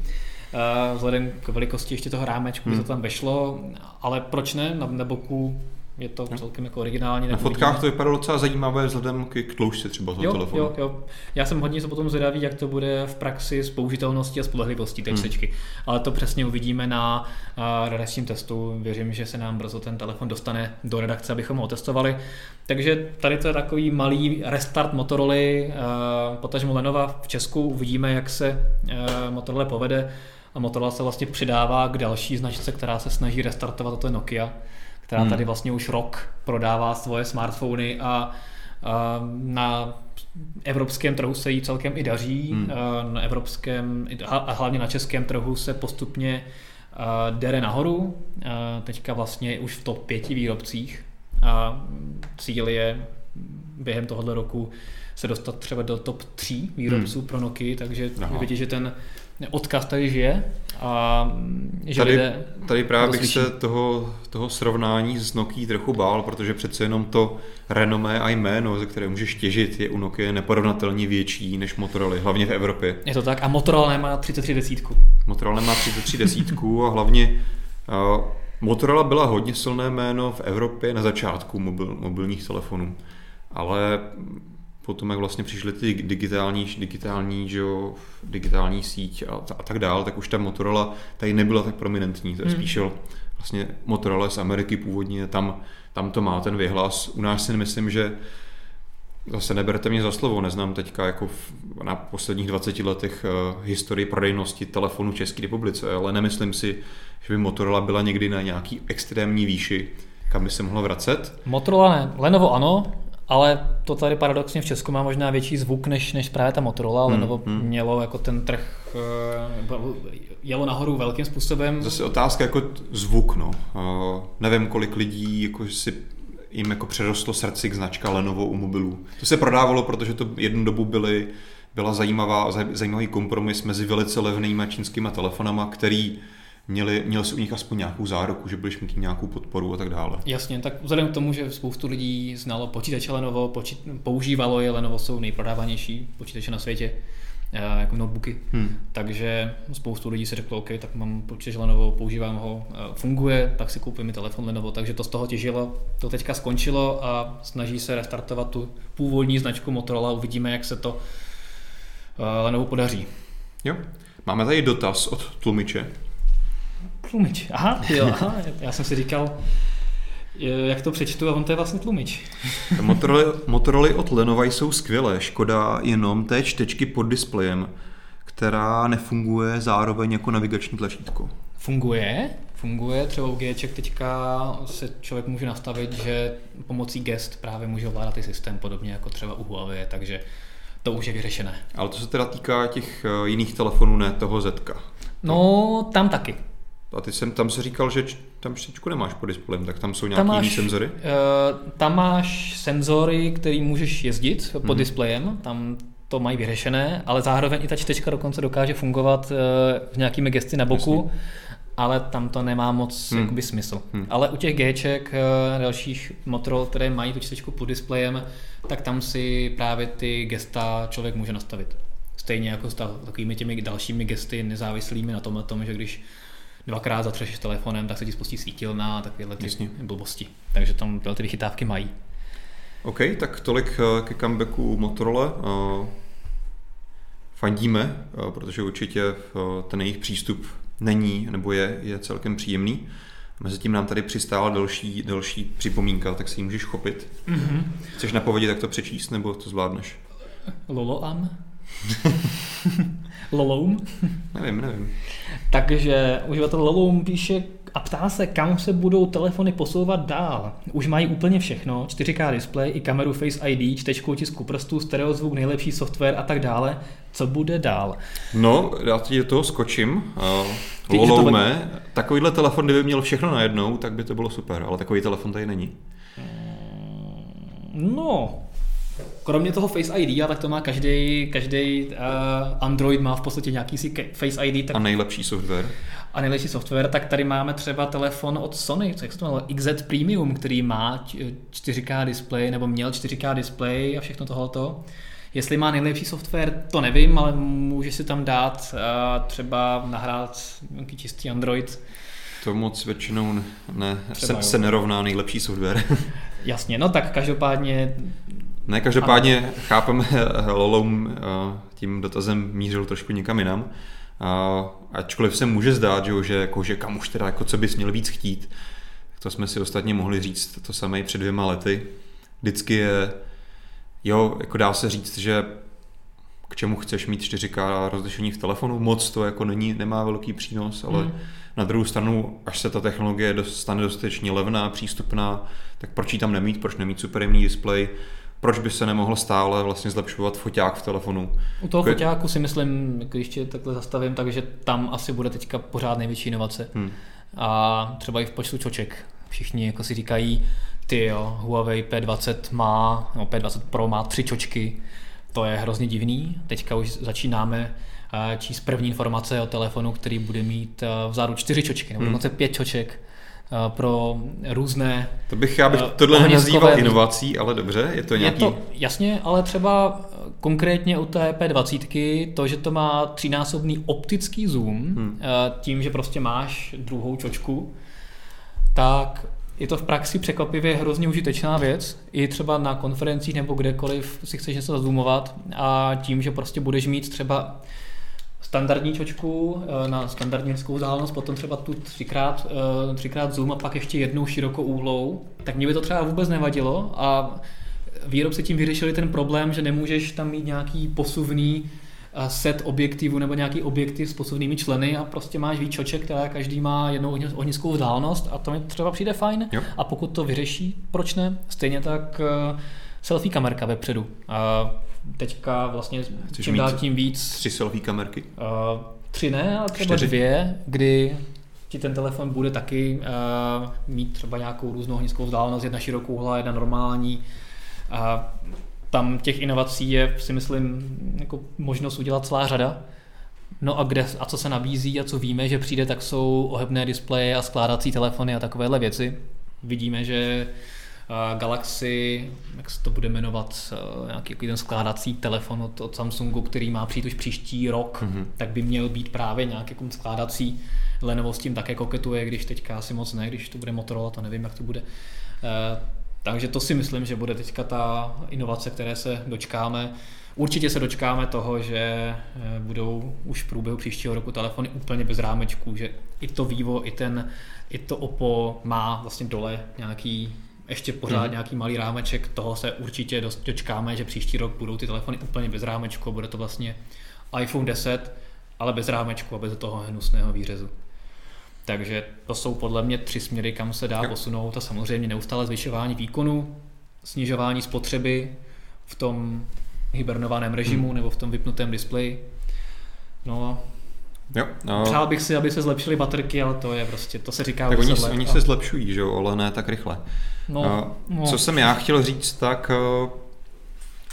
Eh, vzhledem k velikosti ještě toho rámečku hmm. to tam vešlo, ale proč ne, na, na boku je to celkem jako originální. Na fotkách vidíme. to vypadalo docela zajímavé vzhledem k tloušťce třeba toho jo, telefonu. Jo, jo. Já jsem hodně se potom zvědavý, jak to bude v praxi s použitelností a spolehlivostí té hmm. Ale to přesně uvidíme na uh, redakčním testu. Věřím, že se nám brzo ten telefon dostane do redakce, abychom ho otestovali. Takže tady to je takový malý restart Motorola, uh, potažmo Lenova v Česku. Uvidíme, jak se uh, Motorola povede. A Motorola se vlastně přidává k další značce, která se snaží restartovat, a to je Nokia která hmm. tady vlastně už rok prodává svoje smartfony a, na evropském trhu se jí celkem i daří. Hmm. Na evropském a hlavně na českém trhu se postupně dere nahoru. Teďka vlastně už v top pěti výrobcích a cíl je během tohoto roku se dostat třeba do top 3 výrobců hmm. pro Nokia, takže vidíte, že ten odkaz tady žije a že tady, lidé tady právě bych se toho, toho srovnání s Nokia trochu bál, protože přece jenom to renomé a jméno, ze které můžeš těžit, je u Nokia neporovnatelně větší než Motorola, hlavně v Evropě. Je to tak a Motorola nemá 33 desítku. Motorola nemá 33 desítku a hlavně uh, Motorola byla hodně silné jméno v Evropě na začátku mobil, mobilních telefonů, ale potom jak vlastně přišly ty digitální, digitální, že jo, digitální síť a, a tak dál, tak už ta Motorola tady nebyla tak prominentní. To je hmm. spíš vlastně Motorola z Ameriky původně, tam, tam to má ten vyhlas. U nás si myslím, že zase neberte mě za slovo, neznám teďka jako v, na posledních 20 letech uh, historii prodejnosti telefonu v České republice, ale nemyslím si, že by Motorola byla někdy na nějaký extrémní výši, kam by se mohlo vracet. Motorola ne, Lenovo ano, ale to tady paradoxně v Česku má možná větší zvuk než, než právě ta Motorola. Hmm, Lenovo hmm. mělo jako ten trh, uh, jelo nahoru velkým způsobem. Zase otázka jako zvuk, no. Uh, nevím, kolik lidí jako si jim jako přerostlo srdci k značka Lenovo u mobilů. To se prodávalo, protože to jednu dobu byly, byla zajímavá, zajímavý kompromis mezi velice levnýma čínskými telefonama, který měli, měl si u nich aspoň nějakou záruku, že budeš mít nějakou podporu a tak dále. Jasně, tak vzhledem k tomu, že spoustu lidí znalo počítače Lenovo, počít, používalo je, Lenovo jsou nejprodávanější počítače na světě, eh, jako notebooky. Hmm. Takže spoustu lidí si řeklo, OK, tak mám počítač Lenovo, používám ho, eh, funguje, tak si koupím mi telefon Lenovo, takže to z toho těžilo. To teďka skončilo a snaží se restartovat tu původní značku Motorola, uvidíme, jak se to eh, Lenovo podaří. Jo. Máme tady dotaz od tlumiče. Tlumič. Aha, jo, aha. Já jsem si říkal, jak to přečtu a on to je vlastně tlumič. (laughs) Motorola, Motorola od Lenovo jsou skvělé, škoda jenom té čtečky pod displejem, která nefunguje zároveň jako navigační tlačítko. Funguje, funguje, třeba u Gček teďka se člověk může nastavit, že pomocí gest právě může ovládat i systém, podobně jako třeba u Huawei, takže to už je vyřešené. Ale to se teda týká těch eh, jiných telefonů, ne toho Zetka. No, tam taky. A ty jsem, tam se říkal, že tam čtyřku nemáš pod displejem, tak tam jsou nějaké jiné senzory? Uh, tam máš senzory, který můžeš jezdit pod mm-hmm. displejem, tam to mají vyřešené, ale zároveň i ta čtečka dokonce dokáže fungovat uh, v nějakými gesty na boku, Jasně. ale tam to nemá moc hmm. jakoby, smysl. Hmm. Ale u těch Gček, uh, dalších Motorola, které mají tu čtečku pod displejem, tak tam si právě ty gesta člověk může nastavit. Stejně jako s takovými těmi dalšími gesty nezávislými na tom, tom že když dvakrát zatřeš telefonem, tak se ti spustí svítilna a takovéhle ty Jasně. blbosti. Takže tam tyhle ty vychytávky mají. OK, tak tolik eh, ke comebacku Motorola. Eh, fandíme, eh, protože určitě ten jejich přístup není nebo je, je celkem příjemný. Mezitím nám tady přistála další, další připomínka, tak si ji můžeš chopit. Mm-hmm. Chceš napovědět, jak to přečíst, nebo to zvládneš? Loloam? (laughs) Loloum? nevím, nevím. Takže uživatel Loloum píše a ptá se, kam se budou telefony posouvat dál. Už mají úplně všechno, 4K display i kameru Face ID, čtečku tisku prstů, stereozvuk, nejlepší software a tak dále. Co bude dál? No, já ti do toho skočím. Uh, Loloume, to... takovýhle telefon, kdyby měl všechno najednou, tak by to bylo super, ale takový telefon tady není. No, kromě toho Face ID, a tak to má každý, každý uh, Android má v podstatě nějaký si Face ID. Tak, a nejlepší software. A nejlepší software, tak tady máme třeba telefon od Sony, jak se to jmenuje, XZ Premium, který má 4K display, nebo měl 4K display a všechno tohoto. Jestli má nejlepší software, to nevím, ale může si tam dát uh, třeba nahrát nějaký čistý Android. To moc většinou ne, ne se, se nerovná nejlepší software. (laughs) Jasně, no tak každopádně ne, každopádně ano. chápeme, Lolom tím dotazem mířil trošku někam jinam. Ačkoliv se může zdát, že, že, jako, že kam už teda, jako co bys měl víc chtít, to jsme si ostatně mohli říct to samé před dvěma lety. Vždycky je, jo, jako dá se říct, že k čemu chceš mít 4K rozlišení v telefonu, moc to jako není, nemá velký přínos, ale mm. na druhou stranu, až se ta technologie stane dostatečně levná, přístupná, tak proč ji tam nemít, proč nemít super jemný display, proč by se nemohl stále vlastně zlepšovat foťák v telefonu. U toho Kdy... foťáku si myslím, když tě takhle zastavím, takže tam asi bude teďka pořád největší inovace. Hmm. A třeba i v počtu čoček. Všichni jako si říkají, ty jo, Huawei P20 má, no P20 Pro má tři čočky, to je hrozně divný. Teďka už začínáme eh, číst první informace o telefonu, který bude mít eh, vzadu čtyři čočky, nebo hmm. dokonce pět čoček pro různé... To bych já bych eh, tohle nenazýval inovací, ale dobře, je to nějaký... Je to, jasně, ale třeba konkrétně u té P20, to, že to má třínásobný optický zoom, hmm. Eh, tím, že prostě máš druhou čočku, tak je to v praxi překvapivě hrozně užitečná věc, i třeba na konferencích nebo kdekoliv si chceš něco zoomovat a tím, že prostě budeš mít třeba standardní čočku eh, na standardní hezkou vzdálenost, potom třeba tu třikrát, eh, třikrát zoom a pak ještě jednou širokou úhlou, tak mě by to třeba vůbec nevadilo a výrobci tím vyřešili ten problém, že nemůžeš tam mít nějaký posuvný eh, set objektivů nebo nějaký objektiv s posuvnými členy a prostě máš výčoček, která každý má jednou ohniskou vzdálenost a to mi třeba přijde fajn. Jo. A pokud to vyřeší, proč ne? Stejně tak selfie kamerka vepředu. Teďka vlastně Chceš čím dál tím víc. Tři selfie kamerky? Uh, tři ne, ale třeba Čtyři. dvě, kdy ti ten telefon bude taky uh, mít třeba nějakou různou ohniskou vzdálenost, jedna širokou jedna normální. Uh, tam těch inovací je, si myslím, jako možnost udělat celá řada. No a kde a co se nabízí a co víme, že přijde, tak jsou ohebné displeje a skládací telefony a takovéhle věci. Vidíme, že Galaxy, jak se to bude jmenovat, eh, nějaký ten skládací telefon od, od Samsungu, který má přijít už příští rok, mm-hmm. tak by měl být právě nějaký jako skládací. Lenovo s tím také koketuje, když teďka asi moc ne, když to bude Motorola, to nevím, jak to bude. Eh, takže to si myslím, že bude teďka ta inovace, které se dočkáme. Určitě se dočkáme toho, že eh, budou už v průběhu příštího roku telefony úplně bez rámečků, že i to Vivo, i ten, i to Oppo má vlastně dole nějaký ještě pořád mm. nějaký malý rámeček, toho se určitě dost dočkáme, že příští rok budou ty telefony úplně bez rámečku, bude to vlastně iPhone 10, ale bez rámečku a bez toho hnusného výřezu. Takže to jsou podle mě tři směry, kam se dá posunout a samozřejmě neustále zvyšování výkonu, snižování spotřeby v tom hibernovaném režimu hmm. nebo v tom vypnutém displeji. No Jo, no. Přál bych si, aby se zlepšily baterky, ale to je prostě, to se říká Tak oni, oni se zlepšují, že jo, ale ne tak rychle. No, no. Co jsem já chtěl říct, tak eh,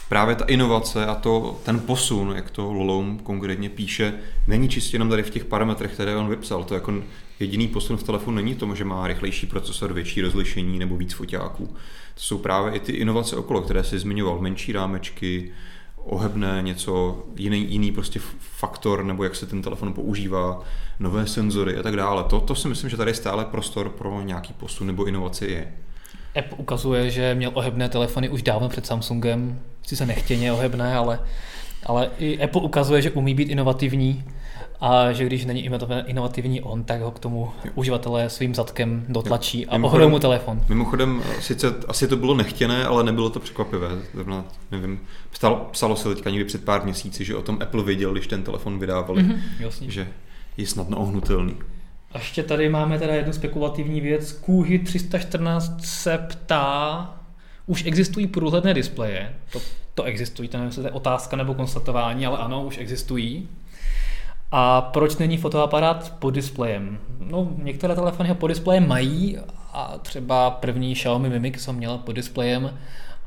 právě ta inovace a to, ten posun, jak to Loloum konkrétně píše, není čistě jenom tady v těch parametrech, které on vypsal. To jako jediný posun v telefonu není to, že má rychlejší procesor, větší rozlišení nebo víc foťáků. To jsou právě i ty inovace okolo, které si zmiňoval, menší rámečky, ohebné něco, jiný, jiný prostě faktor, nebo jak se ten telefon používá, nové senzory a tak dále. To, to si myslím, že tady stále prostor pro nějaký posun nebo inovaci je. App ukazuje, že měl ohebné telefony už dávno před Samsungem, si se nechtěně ohebné, ale, ale i Apple ukazuje, že umí být inovativní a že když není inovativní on, tak ho k tomu uživatelé svým zadkem dotlačí a ohrou mu telefon. Mimochodem, sice asi to bylo nechtěné, ale nebylo to překvapivé. Zrovna, nevím, psalo, psalo se teďka někdy před pár měsíci, že o tom Apple věděl, když ten telefon vydávali, mm-hmm, jasně. že je snadno ohnutelný. A ještě tady máme teda jednu spekulativní věc. Kuhy 314 se ptá, už existují průhledné displeje, to, to existují, to nevím, jestli to je otázka nebo konstatování, ale ano, už existují. A proč není fotoaparát pod displejem? No, některé telefony ho pod displejem mají a třeba první Xiaomi Mi Mix ho měla pod displejem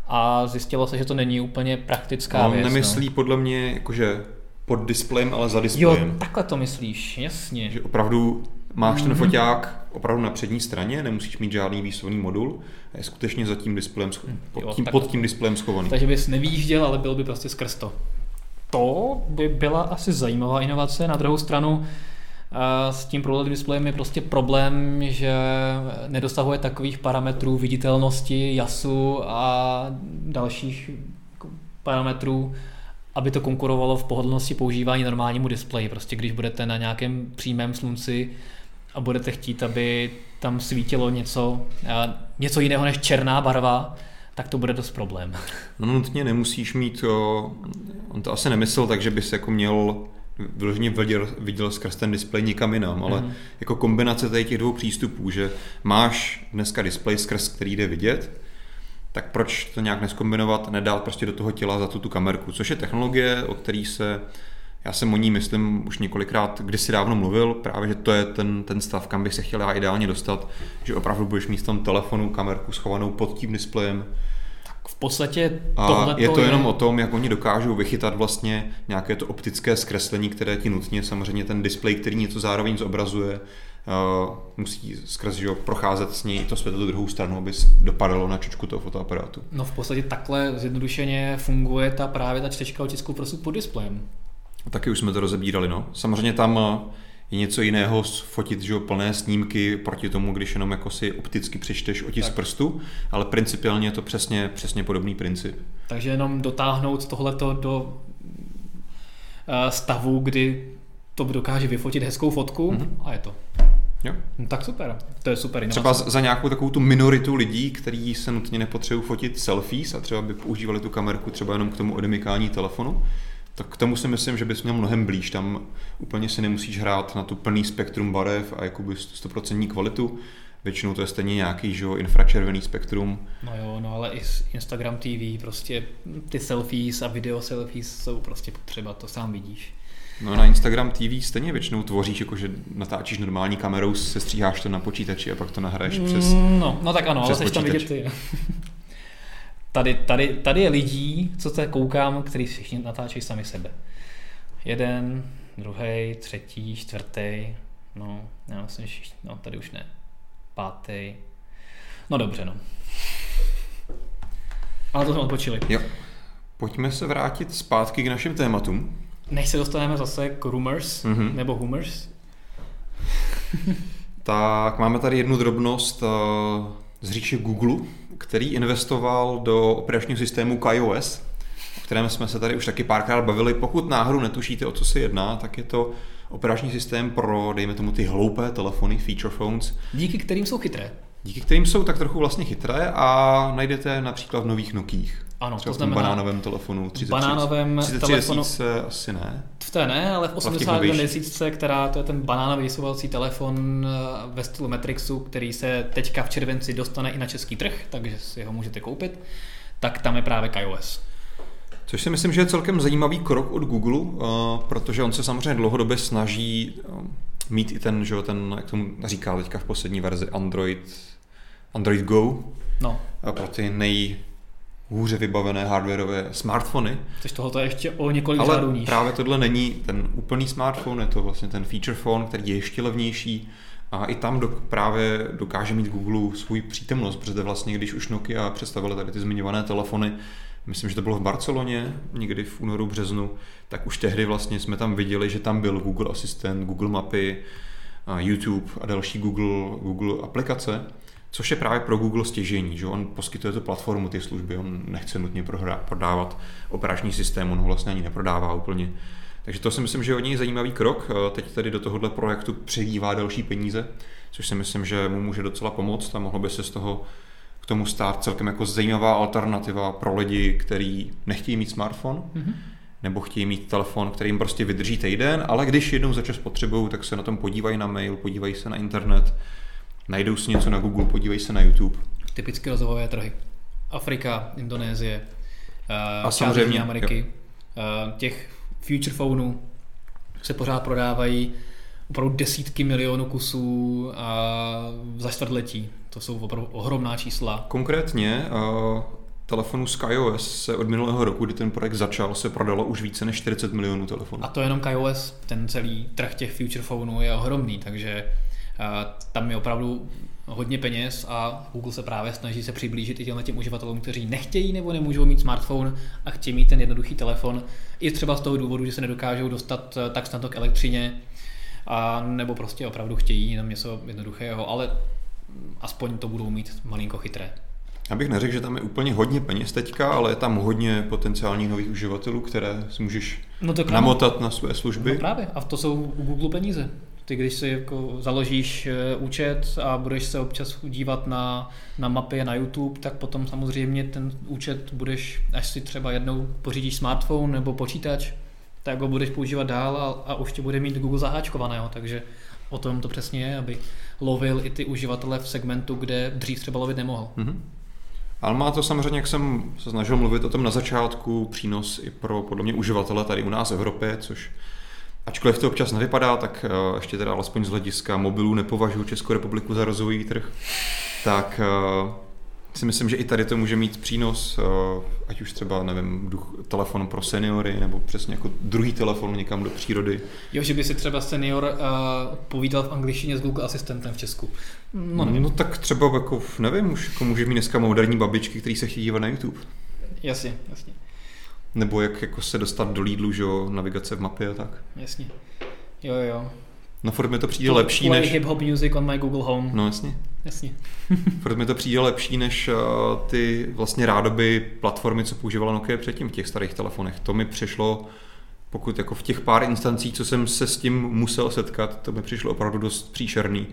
a zjistilo se, že to není úplně praktická no, věc. nemyslí no. podle mě jakože pod displejem, ale za displejem. Jo, takhle to myslíš, jasně. Že opravdu máš ten mhm. foťák opravdu na přední straně, nemusíš mít žádný výslovný modul, je skutečně za tím displejem, pod, tím, pod tím displejem schovaný. Takže bys nevýjížděl, ale byl by prostě skrz to to by byla asi zajímavá inovace. Na druhou stranu eh, s tím ProLED displejem je prostě problém, že nedosahuje takových parametrů viditelnosti, jasu a dalších parametrů, aby to konkurovalo v pohodlnosti používání normálnímu displeji. Prostě když budete na nějakém přímém slunci a budete chtít, aby tam svítilo něco, něco jiného než černá barva, tak to bude dost problém. No nutně nemusíš mít, o, on to asi nemyslel tak, že bys jako měl vyloženě viděl, viděl skrz ten displej nikam jinam, ale mm. jako kombinace tady těch dvou přístupů, že máš dneska displej, skrz který jde vidět, tak proč to nějak neskombinovat, nedát prostě do toho těla za tu, tu kamerku, což je technologie, o který se já jsem o ní, myslím, už několikrát kdysi dávno mluvil, právě, že to je ten, ten stav, kam bych se chtěl já ideálně dostat, že opravdu budeš mít v tom telefonu kamerku schovanou pod tím displejem, v podstatě A je to je... jenom o tom, jak oni dokážou vychytat vlastně nějaké to optické zkreslení, které ti nutně samozřejmě ten displej, který něco zároveň zobrazuje, uh, musí skrz že, procházet s ní to světlo do druhou stranu, aby dopadalo na čočku toho fotoaparátu. No v podstatě takhle zjednodušeně funguje ta právě ta čtečka otisku prstu pod displejem. Taky už jsme to rozebírali, no. Samozřejmě tam je něco jiného fotit že plné snímky proti tomu, když jenom jako si opticky přečteš otisk tak. prstu, ale principiálně je to přesně, přesně podobný princip. Takže jenom dotáhnout tohleto do eh, stavu, kdy to dokáže vyfotit hezkou fotku mm-hmm. a je to. Jo. No, tak super, to je super inovace. Třeba za nějakou takovou tu minoritu lidí, kteří se nutně nepotřebují fotit selfies a třeba by používali tu kamerku třeba jenom k tomu odemykání telefonu, tak k tomu si myslím, že bys měl mnohem blíž. Tam úplně si nemusíš hrát na tu plný spektrum barev a jakoby 100% kvalitu. Většinou to je stejně nějaký že jo, infračervený spektrum. No jo, no ale i Instagram TV, prostě ty selfies a video selfies jsou prostě potřeba, to sám vidíš. No na Instagram TV stejně většinou tvoříš, jako že natáčíš normální kamerou, se stříháš to na počítači a pak to nahraješ přes No, no tak ano, ale chceš tam vidět ty. (laughs) tady, tady, tady je lidí, co se koukám, který všichni natáčejí sami sebe. Jeden, druhý, třetí, čtvrtý, no, já myslím, že no, tady už ne. Pátý. No dobře, no. Ale to jsme odpočili. Jo. Pojďme se vrátit zpátky k našim tématům. Než se dostaneme zase k rumors, mm-hmm. nebo humors. tak máme tady jednu drobnost uh, z říče Google, který investoval do operačního systému KaiOS, o kterém jsme se tady už taky párkrát bavili. Pokud náhodou netušíte, o co se jedná, tak je to operační systém pro, dejme tomu, ty hloupé telefony, feature phones. Díky kterým jsou chytré. Díky kterým jsou tak trochu vlastně chytré a najdete například v nových Nokích. Ano, Třeba to znamená, v banánovém telefonu 33, banánovém 33 telefonu, asi ne. V té ne, ale v 81 měsíce, která to je ten banánový vysouvací telefon eh, ve stylu Matrixu, který se teďka v červenci dostane i na český trh, takže si ho můžete koupit, tak tam je právě iOS. Což si myslím, že je celkem zajímavý krok od Google, uh, protože on se samozřejmě dlouhodobě snaží uh, mít i ten, že ten, jak tomu říká teďka v poslední verzi, Android, Android Go. No. Pro ty nej, hůře vybavené hardwareové smartfony. Což tohle je ještě o několik Ale níž. právě tohle není ten úplný smartphone, je to vlastně ten feature phone, který je ještě levnější a i tam do, právě dokáže mít Google svůj přítomnost, protože vlastně když už Nokia představili tady ty zmiňované telefony, myslím, že to bylo v Barceloně, někdy v únoru, březnu, tak už tehdy vlastně jsme tam viděli, že tam byl Google Asistent, Google Mapy, YouTube a další Google, Google aplikace což je právě pro Google stěžení, že on poskytuje tu platformu, ty služby, on nechce nutně prodávat operační systém, on ho vlastně ani neprodává úplně. Takže to si myslím, že je od něj zajímavý krok. Teď tady do tohohle projektu přivívá další peníze, což si myslím, že mu může docela pomoct a mohlo by se z toho k tomu stát celkem jako zajímavá alternativa pro lidi, kteří nechtějí mít smartphone, mm-hmm. nebo chtějí mít telefon, který jim prostě vydrží týden, ale když jednou za čas potřebují, tak se na tom podívají na mail, podívají se na internet, najdou si něco na Google, podívej se na YouTube. Typické rozvojové trhy. Afrika, Indonésie, uh, a samozřejmě Ameriky. Uh, těch future phoneů se pořád prodávají opravdu desítky milionů kusů uh, za čtvrtletí. To jsou opravdu ohromná čísla. Konkrétně uh, telefonu SkyOS se od minulého roku, kdy ten projekt začal, se prodalo už více než 40 milionů telefonů. A to jenom KaiOS, ten celý trh těch future phoneů je ohromný, takže tam je opravdu hodně peněz a Google se právě snaží se přiblížit i těmhle těm uživatelům, kteří nechtějí nebo nemůžou mít smartphone a chtějí mít ten jednoduchý telefon. I třeba z toho důvodu, že se nedokážou dostat eh, tak snadno k elektřině, a nebo prostě opravdu chtějí jenom něco jednoduchého, ale aspoň to budou mít malinko chytré. Já bych neřekl, že tam je úplně hodně peněz teďka, ale je tam hodně potenciálních nových uživatelů, které si můžeš no to namotat na své služby. No právě, a to jsou u Google peníze. Ty když si jako založíš eh, účet a budeš se občas dívat na, na mapy na YouTube, tak potom samozřejmě ten účet budeš, až si třeba jednou pořídíš smartphone nebo počítač, tak ho budeš používat dál a, a už tě bude mít Google zaháčkovaného, takže o tom to přesně je, aby lovil i ty uživatele v segmentu, kde dřív třeba lovit nemohl. Mm-hmm. Ale má to samozřejmě, jak jsem se snažil mluvit o tom na začátku, přínos i pro podle mě uživatele tady u nás v Evropě, což Ačkoliv to občas nevypadá, tak eh, ještě teda alespoň z hlediska mobilů nepovažuji Českou republiku za rozvojový trh, tak eh, si myslím, že i tady to může mít přínos, eh, ať už třeba, nevím, telefon pro seniory, nebo přesně jako druhý telefon někam do přírody. Jo, že by si třeba senior uh, povídal v angličtině s Google Asistentem v Česku. No, no, no tak třeba, jako, nevím, už jako může mít dneska moderní babičky, který se chtějí dívat na YouTube. Jasně, jasně. Nebo jak jako se dostat do Lidlu, že jo, navigace v mapě a tak. Jasně. Jo, jo. No furt mi to přijde lepší Play než... hip-hop music on my Google Home. No jasně. Jasně. (laughs) Furt mi to přijde lepší než uh, ty vlastně rádoby platformy, co používala Nokia předtím v těch starých telefonech. To mi přišlo, pokud jako v těch pár instancích, co jsem se s tím musel setkat, to mi přišlo opravdu dost příšerný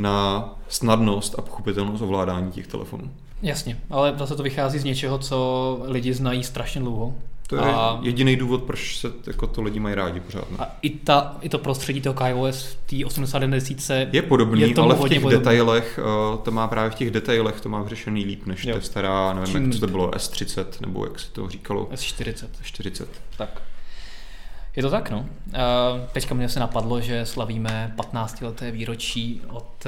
na snadnost a pochopitelnost ovládání těch telefonů. Jasně, ale zase to vychází z něčeho, co lidi znají strašně dlouho. To je a... jediný důvod, proč se jako to lidi mají rádi pořád. Ne? A i, ta, i to prostředí toho KaiOS v té 80 je podobný, je ale v těch podobný. detailech, uh, to má právě v těch detailech, to má vyřešený líp než jo. ta stará, nevím, Čím... jak to bylo, S30, nebo jak se to říkalo. S40. 40. Tak. Je to tak, no. Teďka mě se napadlo, že slavíme 15 leté výročí od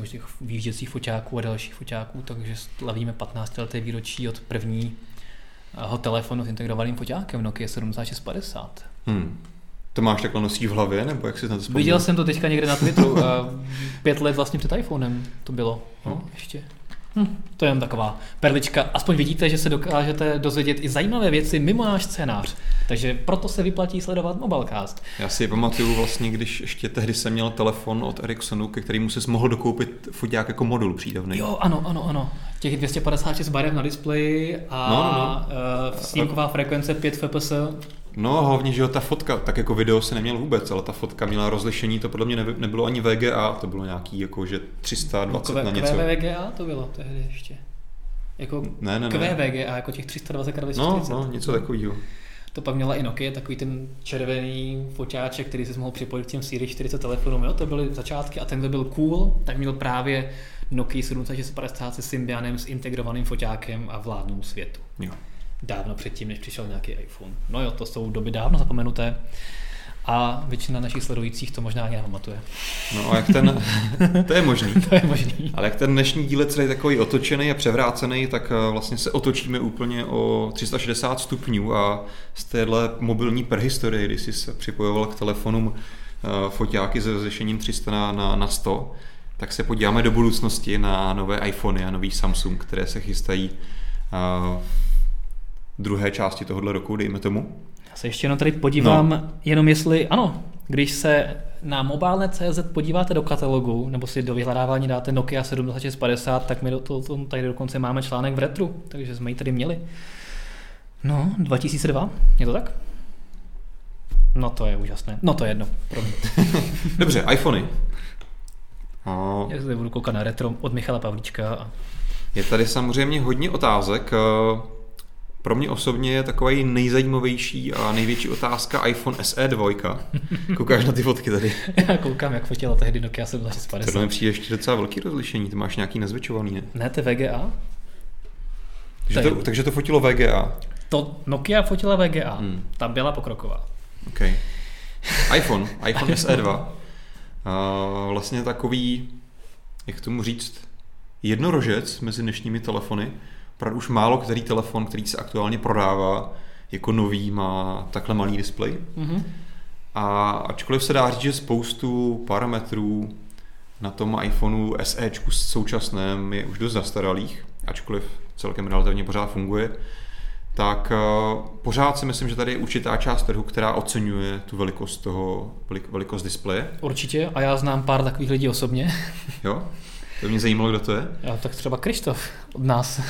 uh, těch výjížděcích foťáků a dalších foťáků, takže slavíme 15 leté výročí od prvního telefonu s integrovaným foťákem Nokia 7650. Hmm. To máš takhle nosí v hlavě, nebo jak si na to vzpomněl? Viděl jsem to teďka někde na Twitteru. Pět let vlastně před iPhonem to bylo. No, hmm. ještě. Hm, to je jen taková perlička. Aspoň vidíte, že se dokážete dozvědět i zajímavé věci mimo náš scénář. Takže proto se vyplatí sledovat Mobilecast. Já si pamatuju vlastně, když ještě tehdy jsem měl telefon od Ericssonu, ke kterému se mohl dokoupit foťák jako modul přídavný. Jo, ano, ano, ano. Těch 256 barev na displeji a no, no, no. Uh, snímková frekvence 5 fps. No hlavně, že jo, ta fotka, tak jako video se neměl vůbec, ale ta fotka měla rozlišení, to podle mě nebylo ani VGA, to bylo nějaký jako, že 320 no, na něco. VGA to bylo tehdy ještě. Jako ne, ne, ne. VGA, jako těch 320 x 240. No, no, něco takového. To pak měla i Nokia, takový ten červený foťáček, který se mohl připojit k těm Series 40 telefonům. Jo, to byly začátky a ten, kdo byl cool, tak měl právě Nokia 7650 se Symbianem s integrovaným foťákem a vládnou světu. Jo dávno předtím, než přišel nějaký iPhone. No jo, to jsou doby dávno zapomenuté a většina našich sledujících to možná ani nepamatuje. No a jak ten, (laughs) to je možný. to je možný. Ale jak ten dnešní díl je celý takový otočený a převrácený, tak eh, vlastně se otočíme úplně o 360 stupňů a z téhle mobilní prehistorie, kdy jsi se připojoval k telefonům eh, foťáky se rozlišením 300 na, na, na 100, tak se podíváme do budoucnosti na nové iPhony a nový Samsung, které se chystají eh, druhé části tohohle roku, dejme tomu. Já se ještě jenom tady podívám, no. jenom jestli, ano, když se na mobilne.cz podíváte do katalogu, nebo si do vyhledávání dáte Nokia 7650, tak my do toho, tady dokonce máme článek v retru, takže jsme ji tady měli. No, 2002, je to tak? No to je úžasné. No to je jedno. (laughs) Dobře, iPhony. A... Já se budu koukat na retro od Michala Pavlíčka. A... Je tady samozřejmě hodně otázek. Pro mě osobně je takový nejzajímavější a největší otázka iPhone SE 2. (laughs) Koukáš na ty fotky tady? Já koukám, jak fotila tehdy Nokia 7650. To mi přijde ještě docela velký rozlišení, ty máš nějaký nezvětšovaný, ne? Ne, to je VGA. Takže to, takže to fotilo VGA? To Nokia fotila VGA, hmm. ta byla pokroková. OK. iPhone, (laughs) iPhone SE 2. Uh, vlastně takový, jak tomu říct, jednorožec mezi dnešními telefony opravdu už málo který telefon, který se aktuálně prodává jako nový, má takhle malý displej. Mm-hmm. A ačkoliv se dá říct, že spoustu parametrů na tom iPhoneu SE současném je už dost zastaralých, ačkoliv celkem relativně pořád funguje, tak uh, pořád si myslím, že tady je určitá část trhu, která oceňuje tu velikost toho, velikost displeje. Určitě a já znám pár takových lidí osobně. Jo? (laughs) To mě zajímalo, kdo to je. Já, tak třeba Krištof od nás.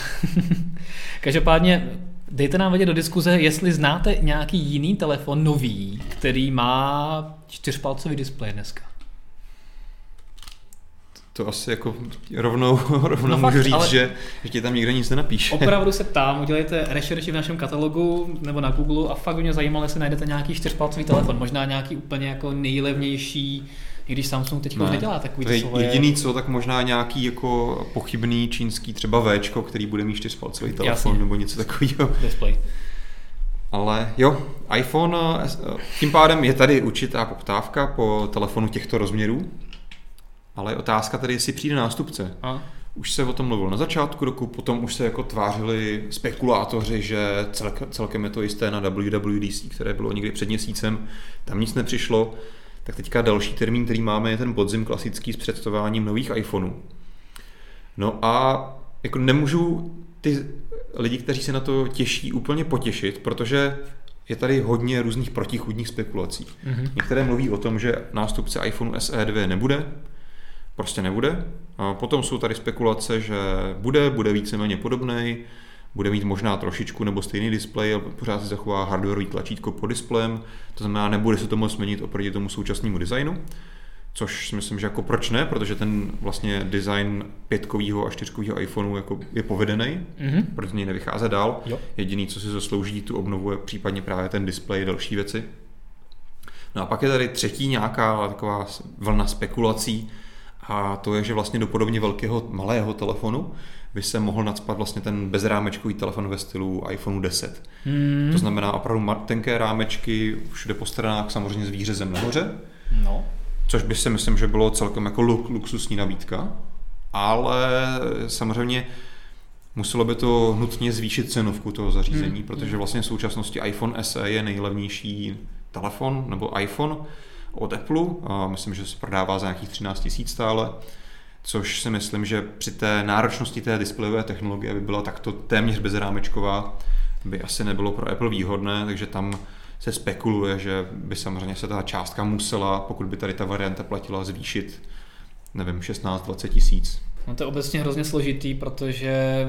(laughs) Každopádně dejte nám vědět do diskuze, jestli znáte nějaký jiný telefon nový, který má čtyřpalcový displej dneska. To asi jako rovnou, (laughs) rovnou no můžu fakt, říct, že, že ti tam nikdo nic nenapíše. Opravdu se ptám, udělejte rešerši v našem katalogu nebo na Google a fakt by mě zajímalo, jestli najdete nějaký čtyřpalcový telefon, možná nějaký úplně jako nejlevnější i když Samsung teď ne. nedělá takový to svoje... Jediný co, tak možná nějaký jako pochybný čínský třeba V, který bude mít čtyřpalcový telefon Jasně. nebo něco takového. Display. Ale jo, iPhone, eh, tím pádem je tady určitá poptávka po telefonu těchto rozměrů, ale je otázka tady, jestli přijde nástupce. A? Už se o tom mluvilo na začátku roku, potom už se jako tvářili spekulátoři, že celkem je to jisté na WWDC, které bylo někdy před měsícem, tam nic nepřišlo tak teďka další termín, který máme, je ten podzim klasický s představováním nových iPhoneů. No a jako nemůžu ty lidi, kteří se na to těší, úplně potěšit, protože je tady hodně různých protichudních spekulací. Mm-hmm. Některé mluví o tom, že nástupce iPhone SE 2 nebude, prostě nebude. A potom jsou tady spekulace, že bude, bude víceméně podobný, bude mít možná trošičku nebo stejný displej, ale pořád si zachová hardwareový tlačítko pod displejem, to znamená, nebude se to moc změnit oproti tomu současnému designu což si myslím, že jako proč ne, protože ten vlastně design pětkového a čtyřkového iPhoneu jako je povedený, mm-hmm. proč z něj nevycházet dál. Jo. Jediný, co si zaslouží tu obnovu, je případně právě ten displej a další věci. No a pak je tady třetí nějaká taková vlna spekulací, a to je, že vlastně do podobně velkého malého telefonu by se mohl nadspat vlastně ten bezrámečkový telefon ve stylu iPhone 10. Hmm. To znamená opravdu tenké rámečky, všude po stranách, samozřejmě s výřezem nahoře. No což by si myslím, že bylo celkem jako luxusní nabídka, ale samozřejmě muselo by to nutně zvýšit cenovku toho zařízení, hmm. protože vlastně v současnosti iPhone SE je nejlevnější telefon nebo iPhone od Apple. A myslím, že se prodává za nějakých 13 tisíc stále, což si myslím, že při té náročnosti té displejové technologie by byla takto téměř bezrámečková, by asi nebylo pro Apple výhodné, takže tam se spekuluje, že by samozřejmě se ta částka musela, pokud by tady ta varianta platila, zvýšit, nevím, 16-20 tisíc. No to je obecně hrozně složitý, protože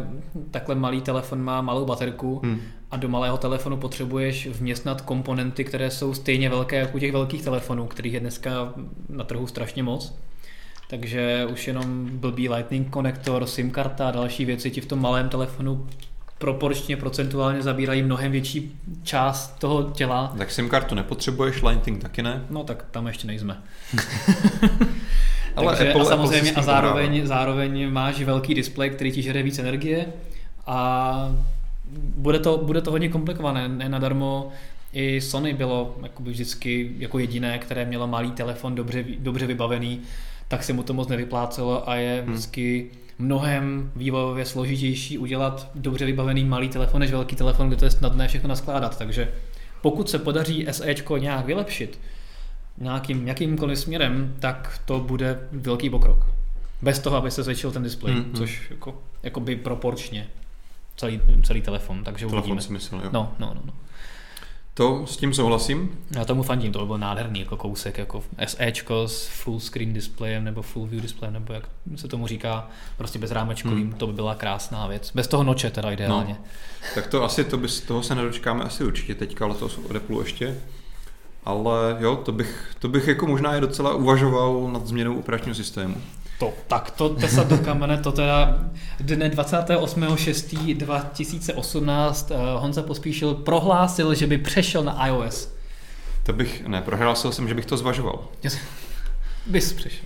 takhle malý telefon má malou baterku hmm. a do malého telefonu potřebuješ vměstnat komponenty, které jsou stejně velké jako u těch velkých telefonů, kterých je dneska na trhu strašně moc. Takže už jenom blbý lightning konektor, SIM karta a další věci ti v tom malém telefonu proporčně, procentuálně zabírají mnohem větší část toho těla. Tak SIM kartu nepotřebuješ, Lightning taky ne? No tak tam ještě nejsme. (laughs) (laughs) Ale Takže, Apple, a samozřejmě Apple a zároveň, zároveň máš velký displej, který ti žere víc energie a bude to, bude to hodně komplikované, ne nadarmo i Sony bylo jakoby vždycky jako jediné, které mělo malý telefon dobře, dobře vybavený, tak se mu to moc nevyplácelo a je hmm. vždycky mnohem vývojově složitější udělat dobře vybavený malý telefon než velký telefon, kde to je snadné všechno naskládat. Takže pokud se podaří SEčko nějak vylepšit nějakým jakýmkoliv směrem, tak to bude velký pokrok. Bez toho, aby se zvětšil ten displej, mm-hmm. což jako, jako by proporčně celý, celý telefon, takže telefon uvidíme. Smysl, jo. No, no, no, no. To s tím souhlasím. Já tomu fandím, to byl nádherný jako kousek, jako SEčko s full screen displejem nebo full view displejem, nebo jak se tomu říká, prostě bez rámečkovým, hmm. to by byla krásná věc. Bez toho noče teda ideálně. No, tak to asi, to by, toho se nedočkáme asi určitě teďka, ale to od Apple ještě. Ale jo, to bych, to bych jako možná i docela uvažoval nad změnou operačního systému. To, tak to tesat do kamene, to teda dne 28.6.2018 eh, Honza Pospíšil prohlásil, že by přešel na iOS. To bych, ne, prohlásil jsem, že bych to zvažoval. Bys přešel.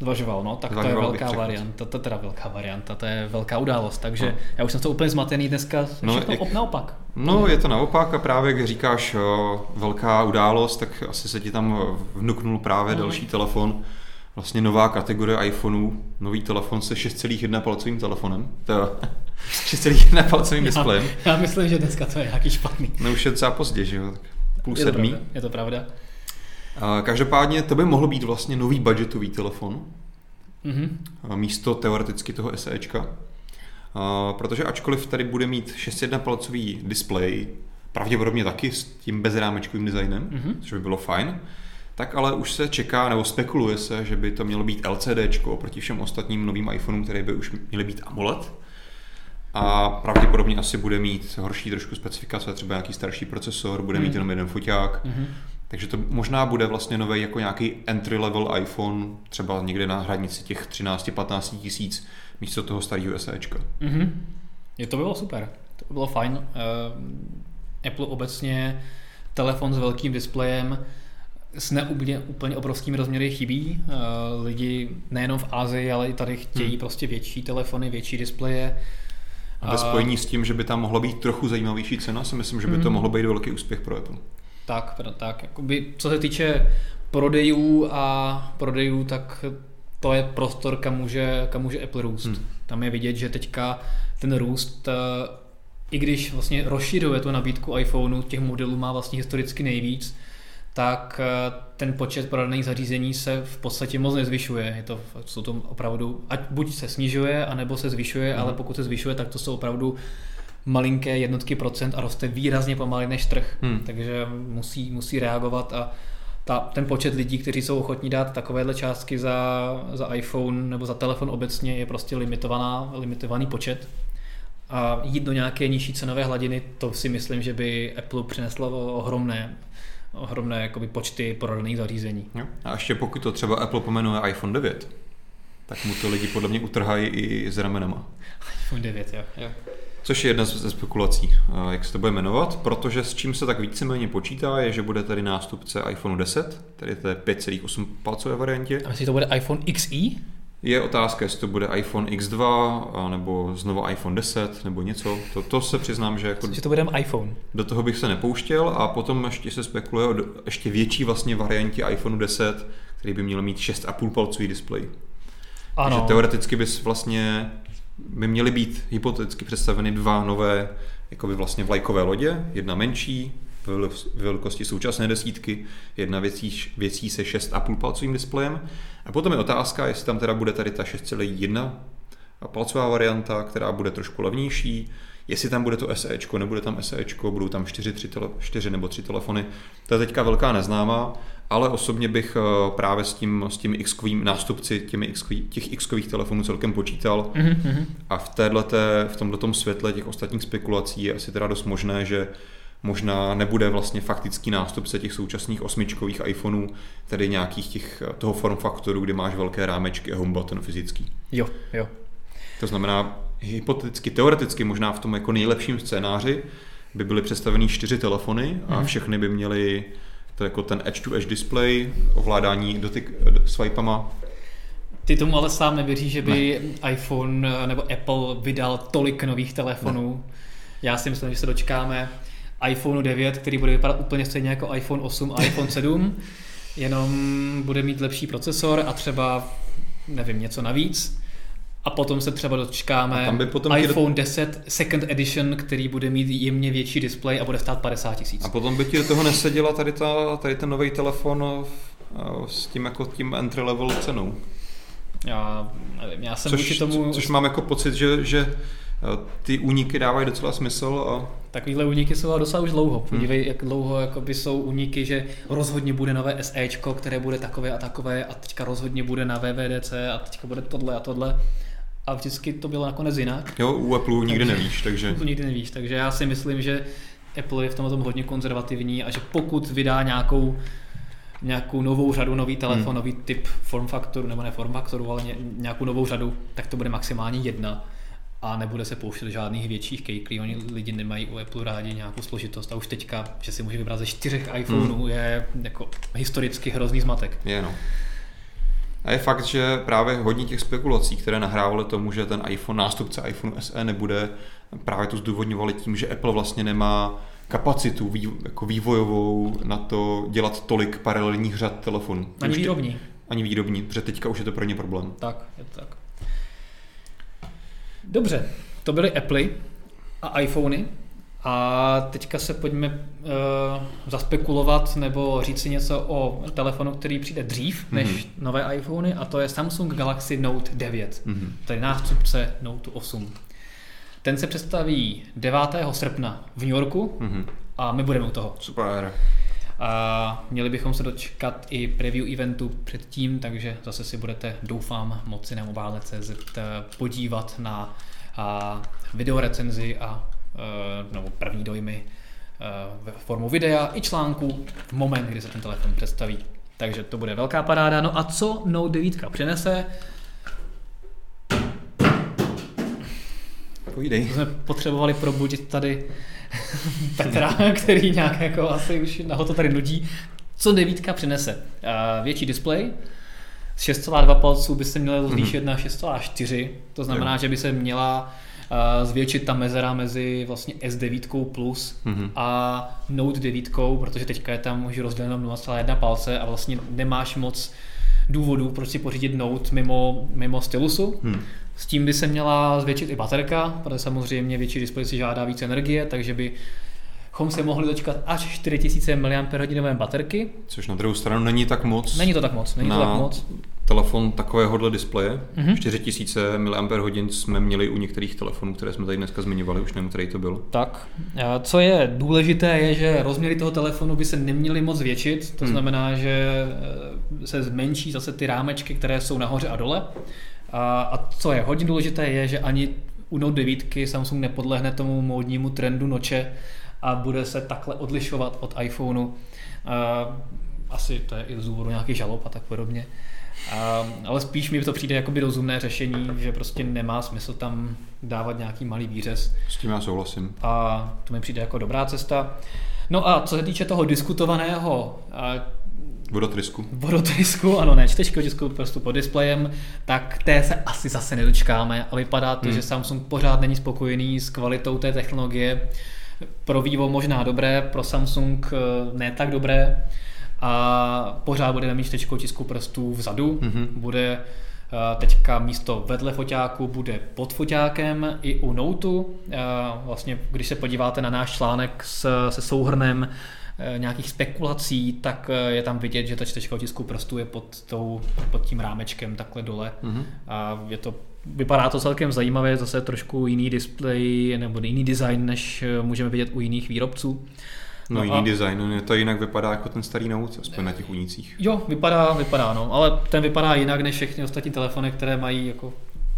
Zvažoval, no, tak zvažoval to je velká varianta, to je teda velká varianta, to je velká událost, takže no. já už jsem to úplně zmatený dneska, no, všechno jak, naopak. No, je to naopak a právě, když říkáš o, velká událost, tak asi se ti tam vnuknul právě no. další telefon, vlastně nová kategorie iPhoneů, nový telefon se 6,1 palcovým telefonem. To 6,1 (laughs) palcovým displejem. Já, já myslím, že dneska to je nějaký špatný. No už je docela pozdě, že jo? Půl je sedmý. To pravda, je to pravda. A každopádně to by mohlo být vlastně nový budgetový telefon. Mm-hmm. Místo teoreticky toho SEčka. A protože ačkoliv tady bude mít 6,1 palcový displej, pravděpodobně taky s tím bezrámečkovým designem, mm-hmm. což by bylo fajn, tak ale už se čeká, nebo spekuluje se, že by to mělo být LCD oproti všem ostatním novým iPhoneům, které by už měly být AMOLED. A pravděpodobně asi bude mít horší trošku specifikace, třeba nějaký starší procesor, bude mít mm. jenom jeden foťák. Mm-hmm. Takže to možná bude vlastně nový jako nějaký entry level iPhone, třeba někde na hranici těch 13-15 tisíc místo toho starého SEčka. Mm-hmm. Je to bylo super, to bylo fajn. Uh, Apple obecně telefon s velkým displejem s neúplně úplně obrovskými rozměry chybí. Uh, lidi nejenom v Ázii, ale i tady chtějí hmm. prostě větší telefony, větší displeje. A ve spojení s tím, že by tam mohla být trochu zajímavější cena, si myslím, že by to hmm. mohlo být velký úspěch pro Apple. Tak, tak. Jakoby, co se týče prodejů a prodejů, tak to je prostor, kam může, kam může Apple růst. Hmm. Tam je vidět, že teďka ten růst, eh, i když vlastně rozšířuje tu nabídku iPhoneu, těch modelů má vlastně historicky nejvíc, tak eh, ten počet prodaných zařízení se v podstatě moc nezvyšuje. Je to, jsou to opravdu, ať buď se snižuje, anebo se zvyšuje, mm. ale pokud se zvyšuje, tak to jsou opravdu malinké jednotky procent a roste výrazně pomaleji než trh. Hmm. Takže musí, musí reagovat a ta, ten počet lidí, kteří jsou ochotní dát takovéhle částky za, za iPhone nebo za telefon obecně je prostě limitovaná, limitovaný počet. A jít do nějaké nižší cenové hladiny, to si myslím, že by Apple přineslo ohromné, ohromné jakoby, počty prodaných zařízení. Jo. A ještě pokud to třeba Apple pomenuje iPhone 9, tak mu to lidi podle mě utrhají i s ramenama. iPhone 9, jo. jo. Což je jedna ze spekulací, jak se to bude jmenovat, protože s čím se tak víceméně počítá, je, že bude tady nástupce iPhone 10, tedy té 5,8 palcové variantě. A myslíš, to bude iPhone XE? Je otázka, jestli to bude iPhone X2, nebo znovu iPhone 10, nebo něco. To, to se přiznám, že jako... Že to bude iPhone. Do toho bych se nepouštěl a potom ještě se spekuluje o ještě větší vlastně variantě iPhone 10, který by měl mít 6,5 palcový displej. Ano. Takže teoreticky bys vlastně by měly být hypoteticky představeny dva nové jakoby vlastně vlajkové lodě, jedna menší, velikosti současné desítky, jedna věcí, věcí se 6,5 palcovým displejem. A potom je otázka, jestli tam teda bude tady ta 6,1 palcová varianta, která bude trošku levnější, jestli tam bude to SEčko, nebude tam SEčko, budou tam 4, 3 tele, 4 nebo 3 telefony. To je teďka velká neznámá, ale osobně bych eh, právě s tím, s tím x nástupci těmi x těch x telefonů celkem počítal mm-hmm. a v, téhleté, v tomto světle těch ostatních spekulací je asi teda dost možné, že možná nebude vlastně faktický nástupce těch současných osmičkových iPhoneů, tedy nějakých těch, toho form faktoru, kdy máš velké rámečky a home button fyzický. Jo, jo. To znamená, hypoteticky, teoreticky, možná v tom jako nejlepším scénáři by byly představeny čtyři telefony a mm. všechny by měly to jako ten edge-to-edge display, ovládání dotyk swipama. Ty tomu ale sám nevěříš, že by ne. iPhone nebo Apple vydal tolik nových telefonů. Ne. Já si myslím, že se dočkáme iPhone 9, který bude vypadat úplně stejně jako iPhone 8 a iPhone 7, jenom bude mít lepší procesor a třeba, nevím, něco navíc. A potom se třeba dočkáme tam by potom iPhone 10 Second Edition, který bude mít jemně větší displej a bude stát 50 tisíc. A potom by ti do toho neseděla tady, ta, tady ten nový telefon eh, s tím jako tím entry level cenou. Já nevím, já jsem což, tomu... Což mám jako pocit, že, že ty úniky dávají docela smysl. A... Takovýhle úniky jsou docela už dlouho. Hmm. Podívej, hmm. jak dlouho jakoby jsou úniky, že rozhodně bude nové SEčko, které bude takové a takové a teďka rozhodně bude na VVDC a teďka bude tohle a tohle a vždycky to bylo nakonec jinak. Jo, u Apple nikdy nevíš, takže... To nikdy nevíš, takže já si myslím, že Apple je v tom hodně konzervativní a že pokud vydá nějakou nějakou novou řadu, nový telefon, hmm. nový typ form factoru, nebo ne form factoru, ale nějakou novou řadu, tak to bude maximálně jedna a nebude se pouštět žádných větších kejklí. Oni lidi nemají u Apple rádi nějakou složitost a už teďka, že si může vybrat ze čtyřech iPhoneů, hmm. je jako historicky hrozný zmatek. Je no. A je fakt, že právě hodně těch spekulací, které nahrávaly tomu, že ten iPhone, nástupce iPhone SE nebude, právě to zdůvodňovali tím, že Apple vlastně nemá kapacitu jako vývojovou na to dělat tolik paralelních řad telefonů. Ani výrobní. Ani výrobní, protože teďka už je to pro ně problém. Tak, je to tak. Dobře, to byly Apple a iPhony. A teďka se pojďme uh, zaspekulovat nebo říct si něco o telefonu, který přijde dřív než mm-hmm. nové iPhony a to je Samsung Galaxy Note 9, mm-hmm. tedy nástupce Note 8. Ten se představí 9. srpna v New Yorku mm-hmm. a my budeme u toho. Super. A měli bychom se dočkat i preview eventu předtím, takže zase si budete, doufám, moci na mobile.cz eh, podívat na a videorecenzi a Eh, nebo první dojmy eh, ve formu videa i článku v moment, kdy se ten telefon představí. Takže to bude velká paráda. No a co Note 9 přinese? Povídej. jsme potřebovali probudit tady (laughs) Petra, (laughs) který nějak jako asi už na to tady nudí. Co devítka přinese? Větší displej, z 6,2 palců by se měl zvýšit mm-hmm. na 6,4, to znamená, jo. že by se měla zvětšit ta mezera mezi vlastně S9 Plus mm-hmm. a Note 9, protože teďka je tam už rozděleno 0,1 palce a vlastně nemáš moc důvodů, proč si pořídit Note mimo, mimo stylusu. Hmm. S tím by se měla zvětšit i baterka, protože samozřejmě větší displej si žádá více energie, takže by chom se mohli dočkat až 4000 mAh baterky. Což na druhou stranu není tak moc. Není to tak moc, není na to tak moc. telefon takovéhohle displeje. Mhm. Mm-hmm. 4000 mAh jsme měli u některých telefonů, které jsme tady dneska zmiňovali, už nevím, který to byl. Tak, a co je důležité, je, že rozměry toho telefonu by se neměly moc většit, to Hmm. znamená, že eh, se zmenší zase ty rámečky, které jsou nahoře a dole. A, a co je hodně důležité, je, že ani u Note 9 Samsung nepodlehne tomu módnímu trendu noče a bude se takhle odlišovat od iPhoneu. A asi to je i z důvodu nějakých žalob a tak podobně. A, ale spíš mi to přijde jakoby rozumné řešení, že prostě nemá smysl tam dávat nějaký malý výřez S tím já souhlasím. a to mi přijde jako dobrá cesta. No a co se týče toho diskutovaného Vodotrysku. vodotrysku, ano ne, čtečky otisku prstu pod displejem, tak té se asi zase nedočkáme a vypadá to, Hmm. že Samsung pořád není spokojený s kvalitou té technologie. Pro Vivo možná dobré, pro Samsung eh, ne tak dobré a pořád budeme mít čtečku otisku prstů vzadu, Mhm. bude eh, teďka místo vedle foťáku bude pod foťákem i u Noteu. Eh, Vlastně, když se podíváte na náš článek s, se souhrnem nějakých spekulací, tak eh, je tam vidět, že ta čtečka otisku prstů je pod, tou, pod tím rámečkem takhle dole. Mhm. A je to, vypadá to celkem zajímavě, zase trošku jiný displej nebo jiný design, než eh, můžeme vidět u jiných výrobců. No, No jiný a- design, je to jinak vypadá jako ten starý Note, aspoň na těch unicích. Jo, vypadá, vypadá, no, ale ten vypadá jinak než všechny ostatní telefony, které mají jako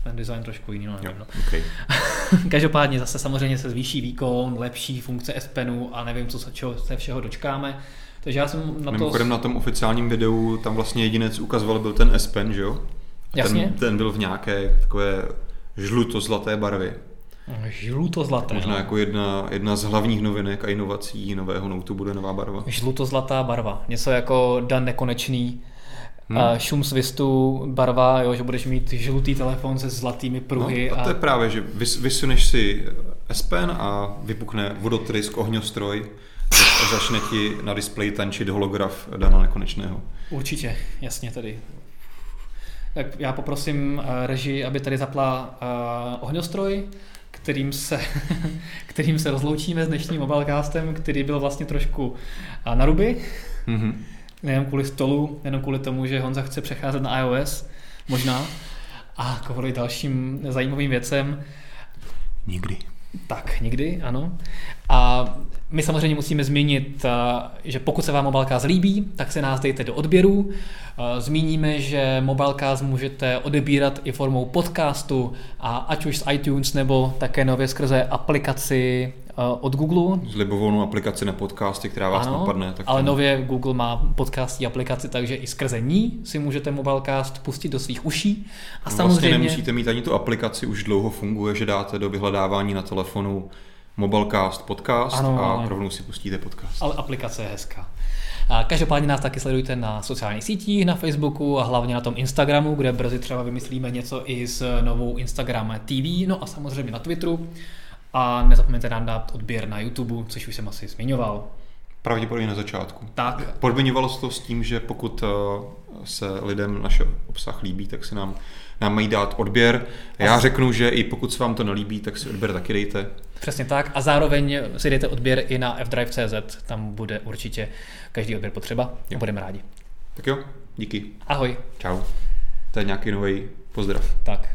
ten design trošku jiný, no, Jo, nevím, no. okay. (laughs) Každopádně zase samozřejmě se zvýší výkon, lepší funkce S Penu a nevím, co se, čeho se všeho dočkáme. Takže já jsem na to... Mimochodem na tom oficiálním videu tam vlastně jedinec ukazoval byl ten S Pen, že jo? A Jasně. Ten, ten byl v nějaké takové žluto-zlaté barvě. Žluto-zlaté. Možná no. jako jedna, jedna z hlavních novinek a inovací nového Note bude nová barva. Žluto-zlatá barva. Něco jako Dan Nekonečný. Hmm. Šum svistu, barva, jo, že budeš mít žlutý telefon se zlatými pruhy. No, a to je právě, že vys, vysuneš si S Pen a vypukne vodotrysk, ohňostroj a začne ti na displeji tančit holograf Dana Nekonečného. Určitě, jasně tady. Tak já poprosím eh, režii, aby tady zapla uh, ohňostroj, kterým se, (laughs) kterým se rozloučíme s dnešním mobilecastem, který byl vlastně trošku uh, na nejen kvůli stolu, jenom kvůli tomu, že Honza chce přecházet na iOS, možná, a kvůli dalším zajímavým věcem. Nikdy. Tak, někdy, ano. A my samozřejmě musíme zmínit, a, že pokud se vám Mobilecast líbí, tak se nás dejte do odběru. A, Zmíníme, že Mobilecast můžete odebírat i formou podcastu, a ať už z iTunes nebo také nově skrze aplikaci od Google. Z libovolnou aplikaci na podcasty, která vás napadne. Tak ale tam- nově Google má podcastí aplikaci, takže i skrze ní si můžete Mobilecast pustit do svých uší. A Vlastně samozřejmě... nemusíte mít ani tu aplikaci, už dlouho funguje, že dáte do vyhledávání na telefonu Mobilecast podcast Ano, a ale- rovnou si pustíte podcast. ale aplikace je hezká. A každopádně nás taky sledujte na sociálních sítích, na Facebooku a hlavně na tom Instagramu, kde brzy třeba vymyslíme něco i s novou Instagram TV, no a samozřejmě na Twitteru. A nezapomeňte nám dát odběr na YouTube, což už jsem asi zmiňoval. Pravděpodobně na začátku. Tak, Podmiňovalo se to s tím, že pokud eh, se lidem naše obsah líbí, tak si nám, nám mají dát odběr. Já řeknu, že i pokud se vám to nelíbí, tak si odběr taky dejte. přesně tak. A zároveň si dejte odběr i na fdrive.cz, tam bude určitě každý odběr potřeba. Jo. Budeme rádi. Tak jo, díky. Ahoj. Čau. To je nějaký nový pozdrav. Tak.